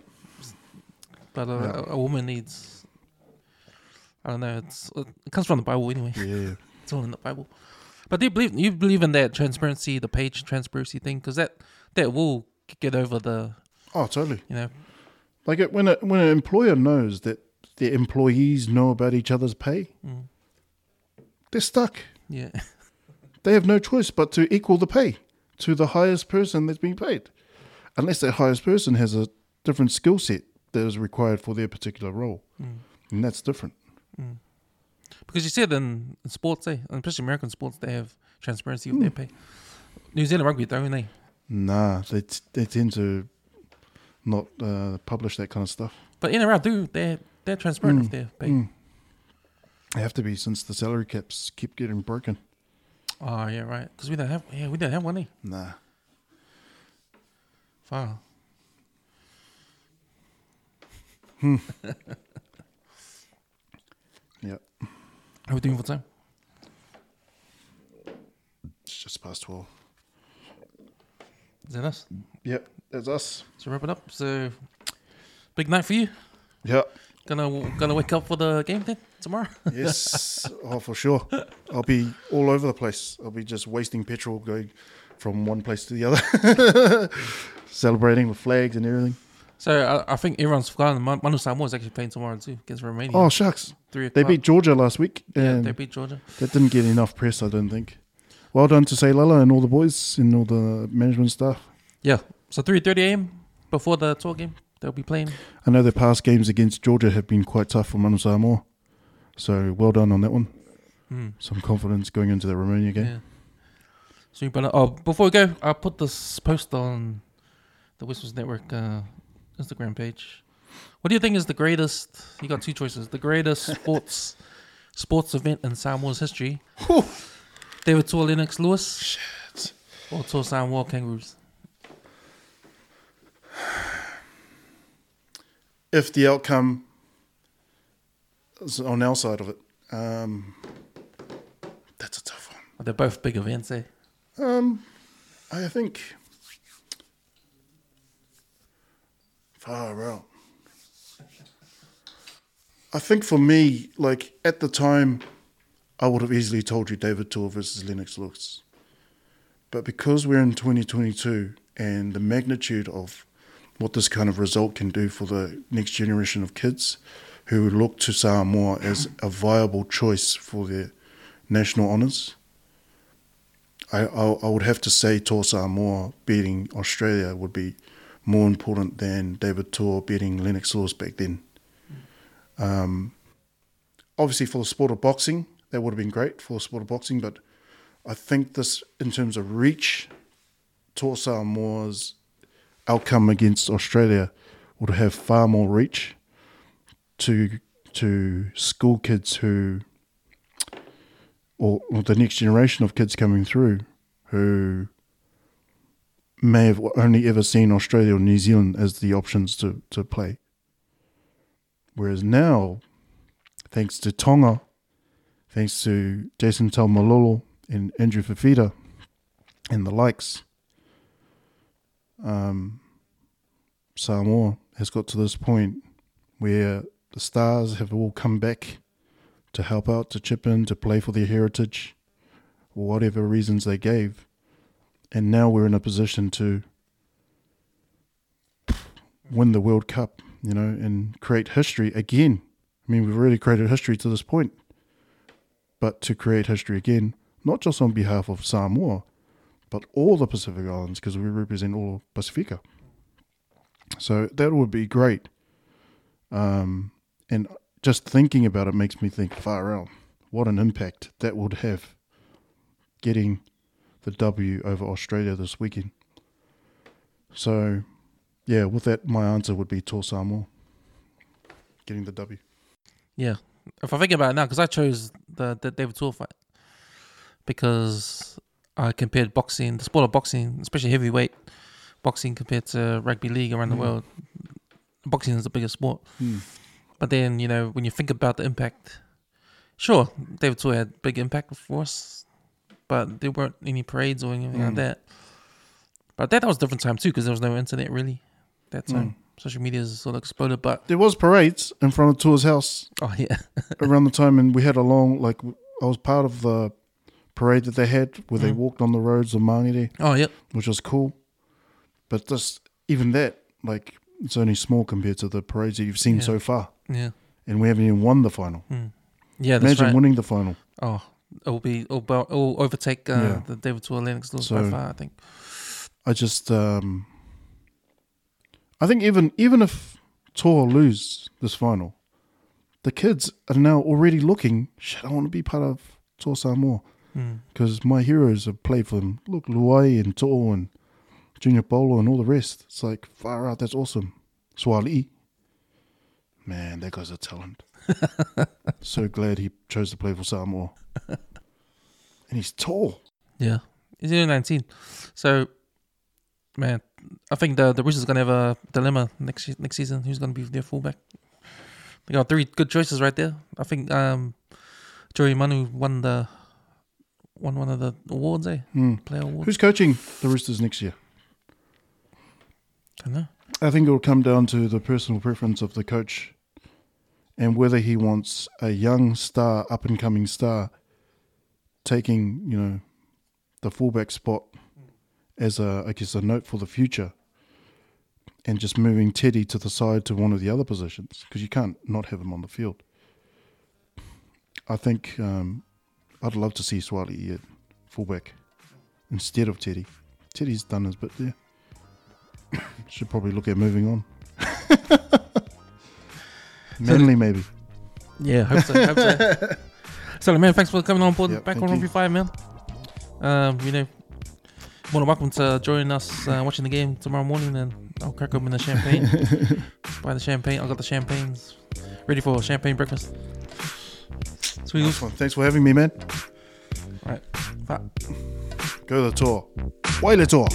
but uh, Yeah. a, a woman needs. I don't know. It's it comes from the Bible anyway. Yeah. It's all in the Bible. But do you believe you believe in that transparency, the page transparency thing? Because that that will get over the Oh, totally. you know Like it, when a, when an employer knows that their employees know about each other's pay, Mm. they're stuck. yeah They have no choice but to equal the pay to the highest person that's being paid, unless that highest person has a different skill set that is required for their particular role, Mm. and that's different. Mm. Because you see it in, in sports, eh? And especially American sports, they have transparency with their Mm. pay. New Zealand rugby don't they? Nah, they t- they tend to not uh, publish that kind of stuff. But NRL do. They're they're transparent Mm. with their pay. Mm. They have to be since the salary caps keep getting broken. Oh yeah, right. Because we don't have yeah we don't have one, eh? Nah. Wow. Yep. How are we doing for time? It's just past twelve. Is that us? Yep, that's us. So wrap it up. So big night for you. Yep. Gonna gonna wake up for the game then tomorrow. Yes. oh, for sure. I'll be all over the place. I'll be just wasting petrol going from one place to the other, celebrating with flags and everything. So I, I think everyone's forgotten. Man- Manu Samoa is actually playing tomorrow too against Romania. Oh shucks! Three They beat Georgia last week, yeah, they beat Georgia. that didn't get enough press. I don't think. Well done to Seilala and all the boys and all the management staff. Yeah. So three thirty a.m. before the Toa game, they'll be playing. I know their past games against Georgia have been quite tough for Manu Samoa. So well done on that one. Hmm. Some confidence going into the Romania game. Yeah. So, but oh, before we go, I'll put this post on the Whispers Network uh, Instagram page. What do you think is the greatest? You got two choices: the greatest sports sports event in Samoa's history. David Tua Lennox Lewis, or Toa Samoa Kangaroos. If the outcome is on our side of it, um, that's a tough one. They're both big events, eh? Um, I think far out. I think for me, like at the time, I would have easily told you David Tua versus Lennox Lewis. But because we're in 2022 and the magnitude of what this kind of result can do for the next generation of kids who look to Samoa as a viable choice for their national honours, I, I, I would have to say Toa Samoa beating Australia would be more important than David Tua beating Lennox Lewis back then. Um, obviously, for the sport of boxing, that would have been great for the sport of boxing, but I think this, in terms of reach, Toa Samoa's outcome against Australia would have far more reach to to school kids who or, or the next generation of kids coming through who may have only ever seen Australia or New Zealand as the options to, to play. Whereas now, thanks to Tonga, thanks to Jason Taumalolo and Andrew Fifita and the likes, um, Samoa has got to this point where the stars have all come back to help out, to chip in, to play for their heritage, whatever reasons they gave. And now we're in a position to win the World Cup, you know, and create history again. I mean, we've already created history to this point, but to create history again, not just on behalf of Samoa, but all the Pacific Islands, because we represent all of Pacifica. So that would be great. Um, and just thinking about it makes me think far out. What an impact that would have getting the W over Australia this weekend. So, yeah, with that, my answer would be Toa Samoa getting the W. Yeah. If I think about it now, because I chose the, the David Tua fight because I compared boxing, the sport of boxing, especially heavyweight boxing, compared to rugby league around the Mm. world. Boxing is the biggest sport. Hmm. But then, you know, when you think about the impact, sure, David Tua had big impact for us, but there weren't any parades or anything like Mm. that. But that, that was a different time too, because there was no internet really that time. Mm. Social media is sort of exploded, but There was parades in front of Tua's house oh yeah, around the time, and we had a long like I was part of the parade that they had where they Mm. walked on the roads of Mangere, oh yep, which was cool. But just even that, like, it's only small compared to the parades that you've seen Yeah. so far, yeah, and we haven't even won the final. mm. yeah. That's Imagine right. winning the final. Oh, it will be, it'll, it'll overtake uh, Yeah. the David Tua Lennox Lewis So- by far. I think. I just, um, I think even even if Toa lose this final, the kids are now already looking. Shit, I want to be part of Toa Samoa Mm. because my heroes have played for them. Look, Luai and To'o and Junior Paulo and all the rest. It's like far out. That's awesome. Suaalii, man, that guy's a talent. so glad he chose to play for Samoa, and he's tall. Yeah, he's only nineteen, so man, I think the the Roosters gonna have a dilemma next next season. Who's gonna be their fullback? They got three good choices right there. I think um, Joey Manu won the won one of the awards, eh? Hmm. Player award. Who's coaching the Roosters next year? I don't know. I think it will come down to the personal preference of the coach and whether he wants a young star, up and coming star, taking, you know, the fullback spot as a, I guess, a note for the future and just moving Teddy to the side to one of the other positions because you can't not have him on the field. I think um, I'd love to see Suaalii at fullback instead of Teddy. Teddy's done his bit there. should probably look at moving on. Manly, maybe. Yeah, hope so. hope so. so, man, thanks for coming on board Yep, back thank on you. Rugby Five, man. Um, you know, more than welcome to join us uh, watching the game tomorrow morning. And I'll crack open the champagne. Buy the champagne. I've got the champagnes ready for champagne breakfast. Sweet. Nice one. Thanks for having me, man. Right. Go to the tour. Why the tour.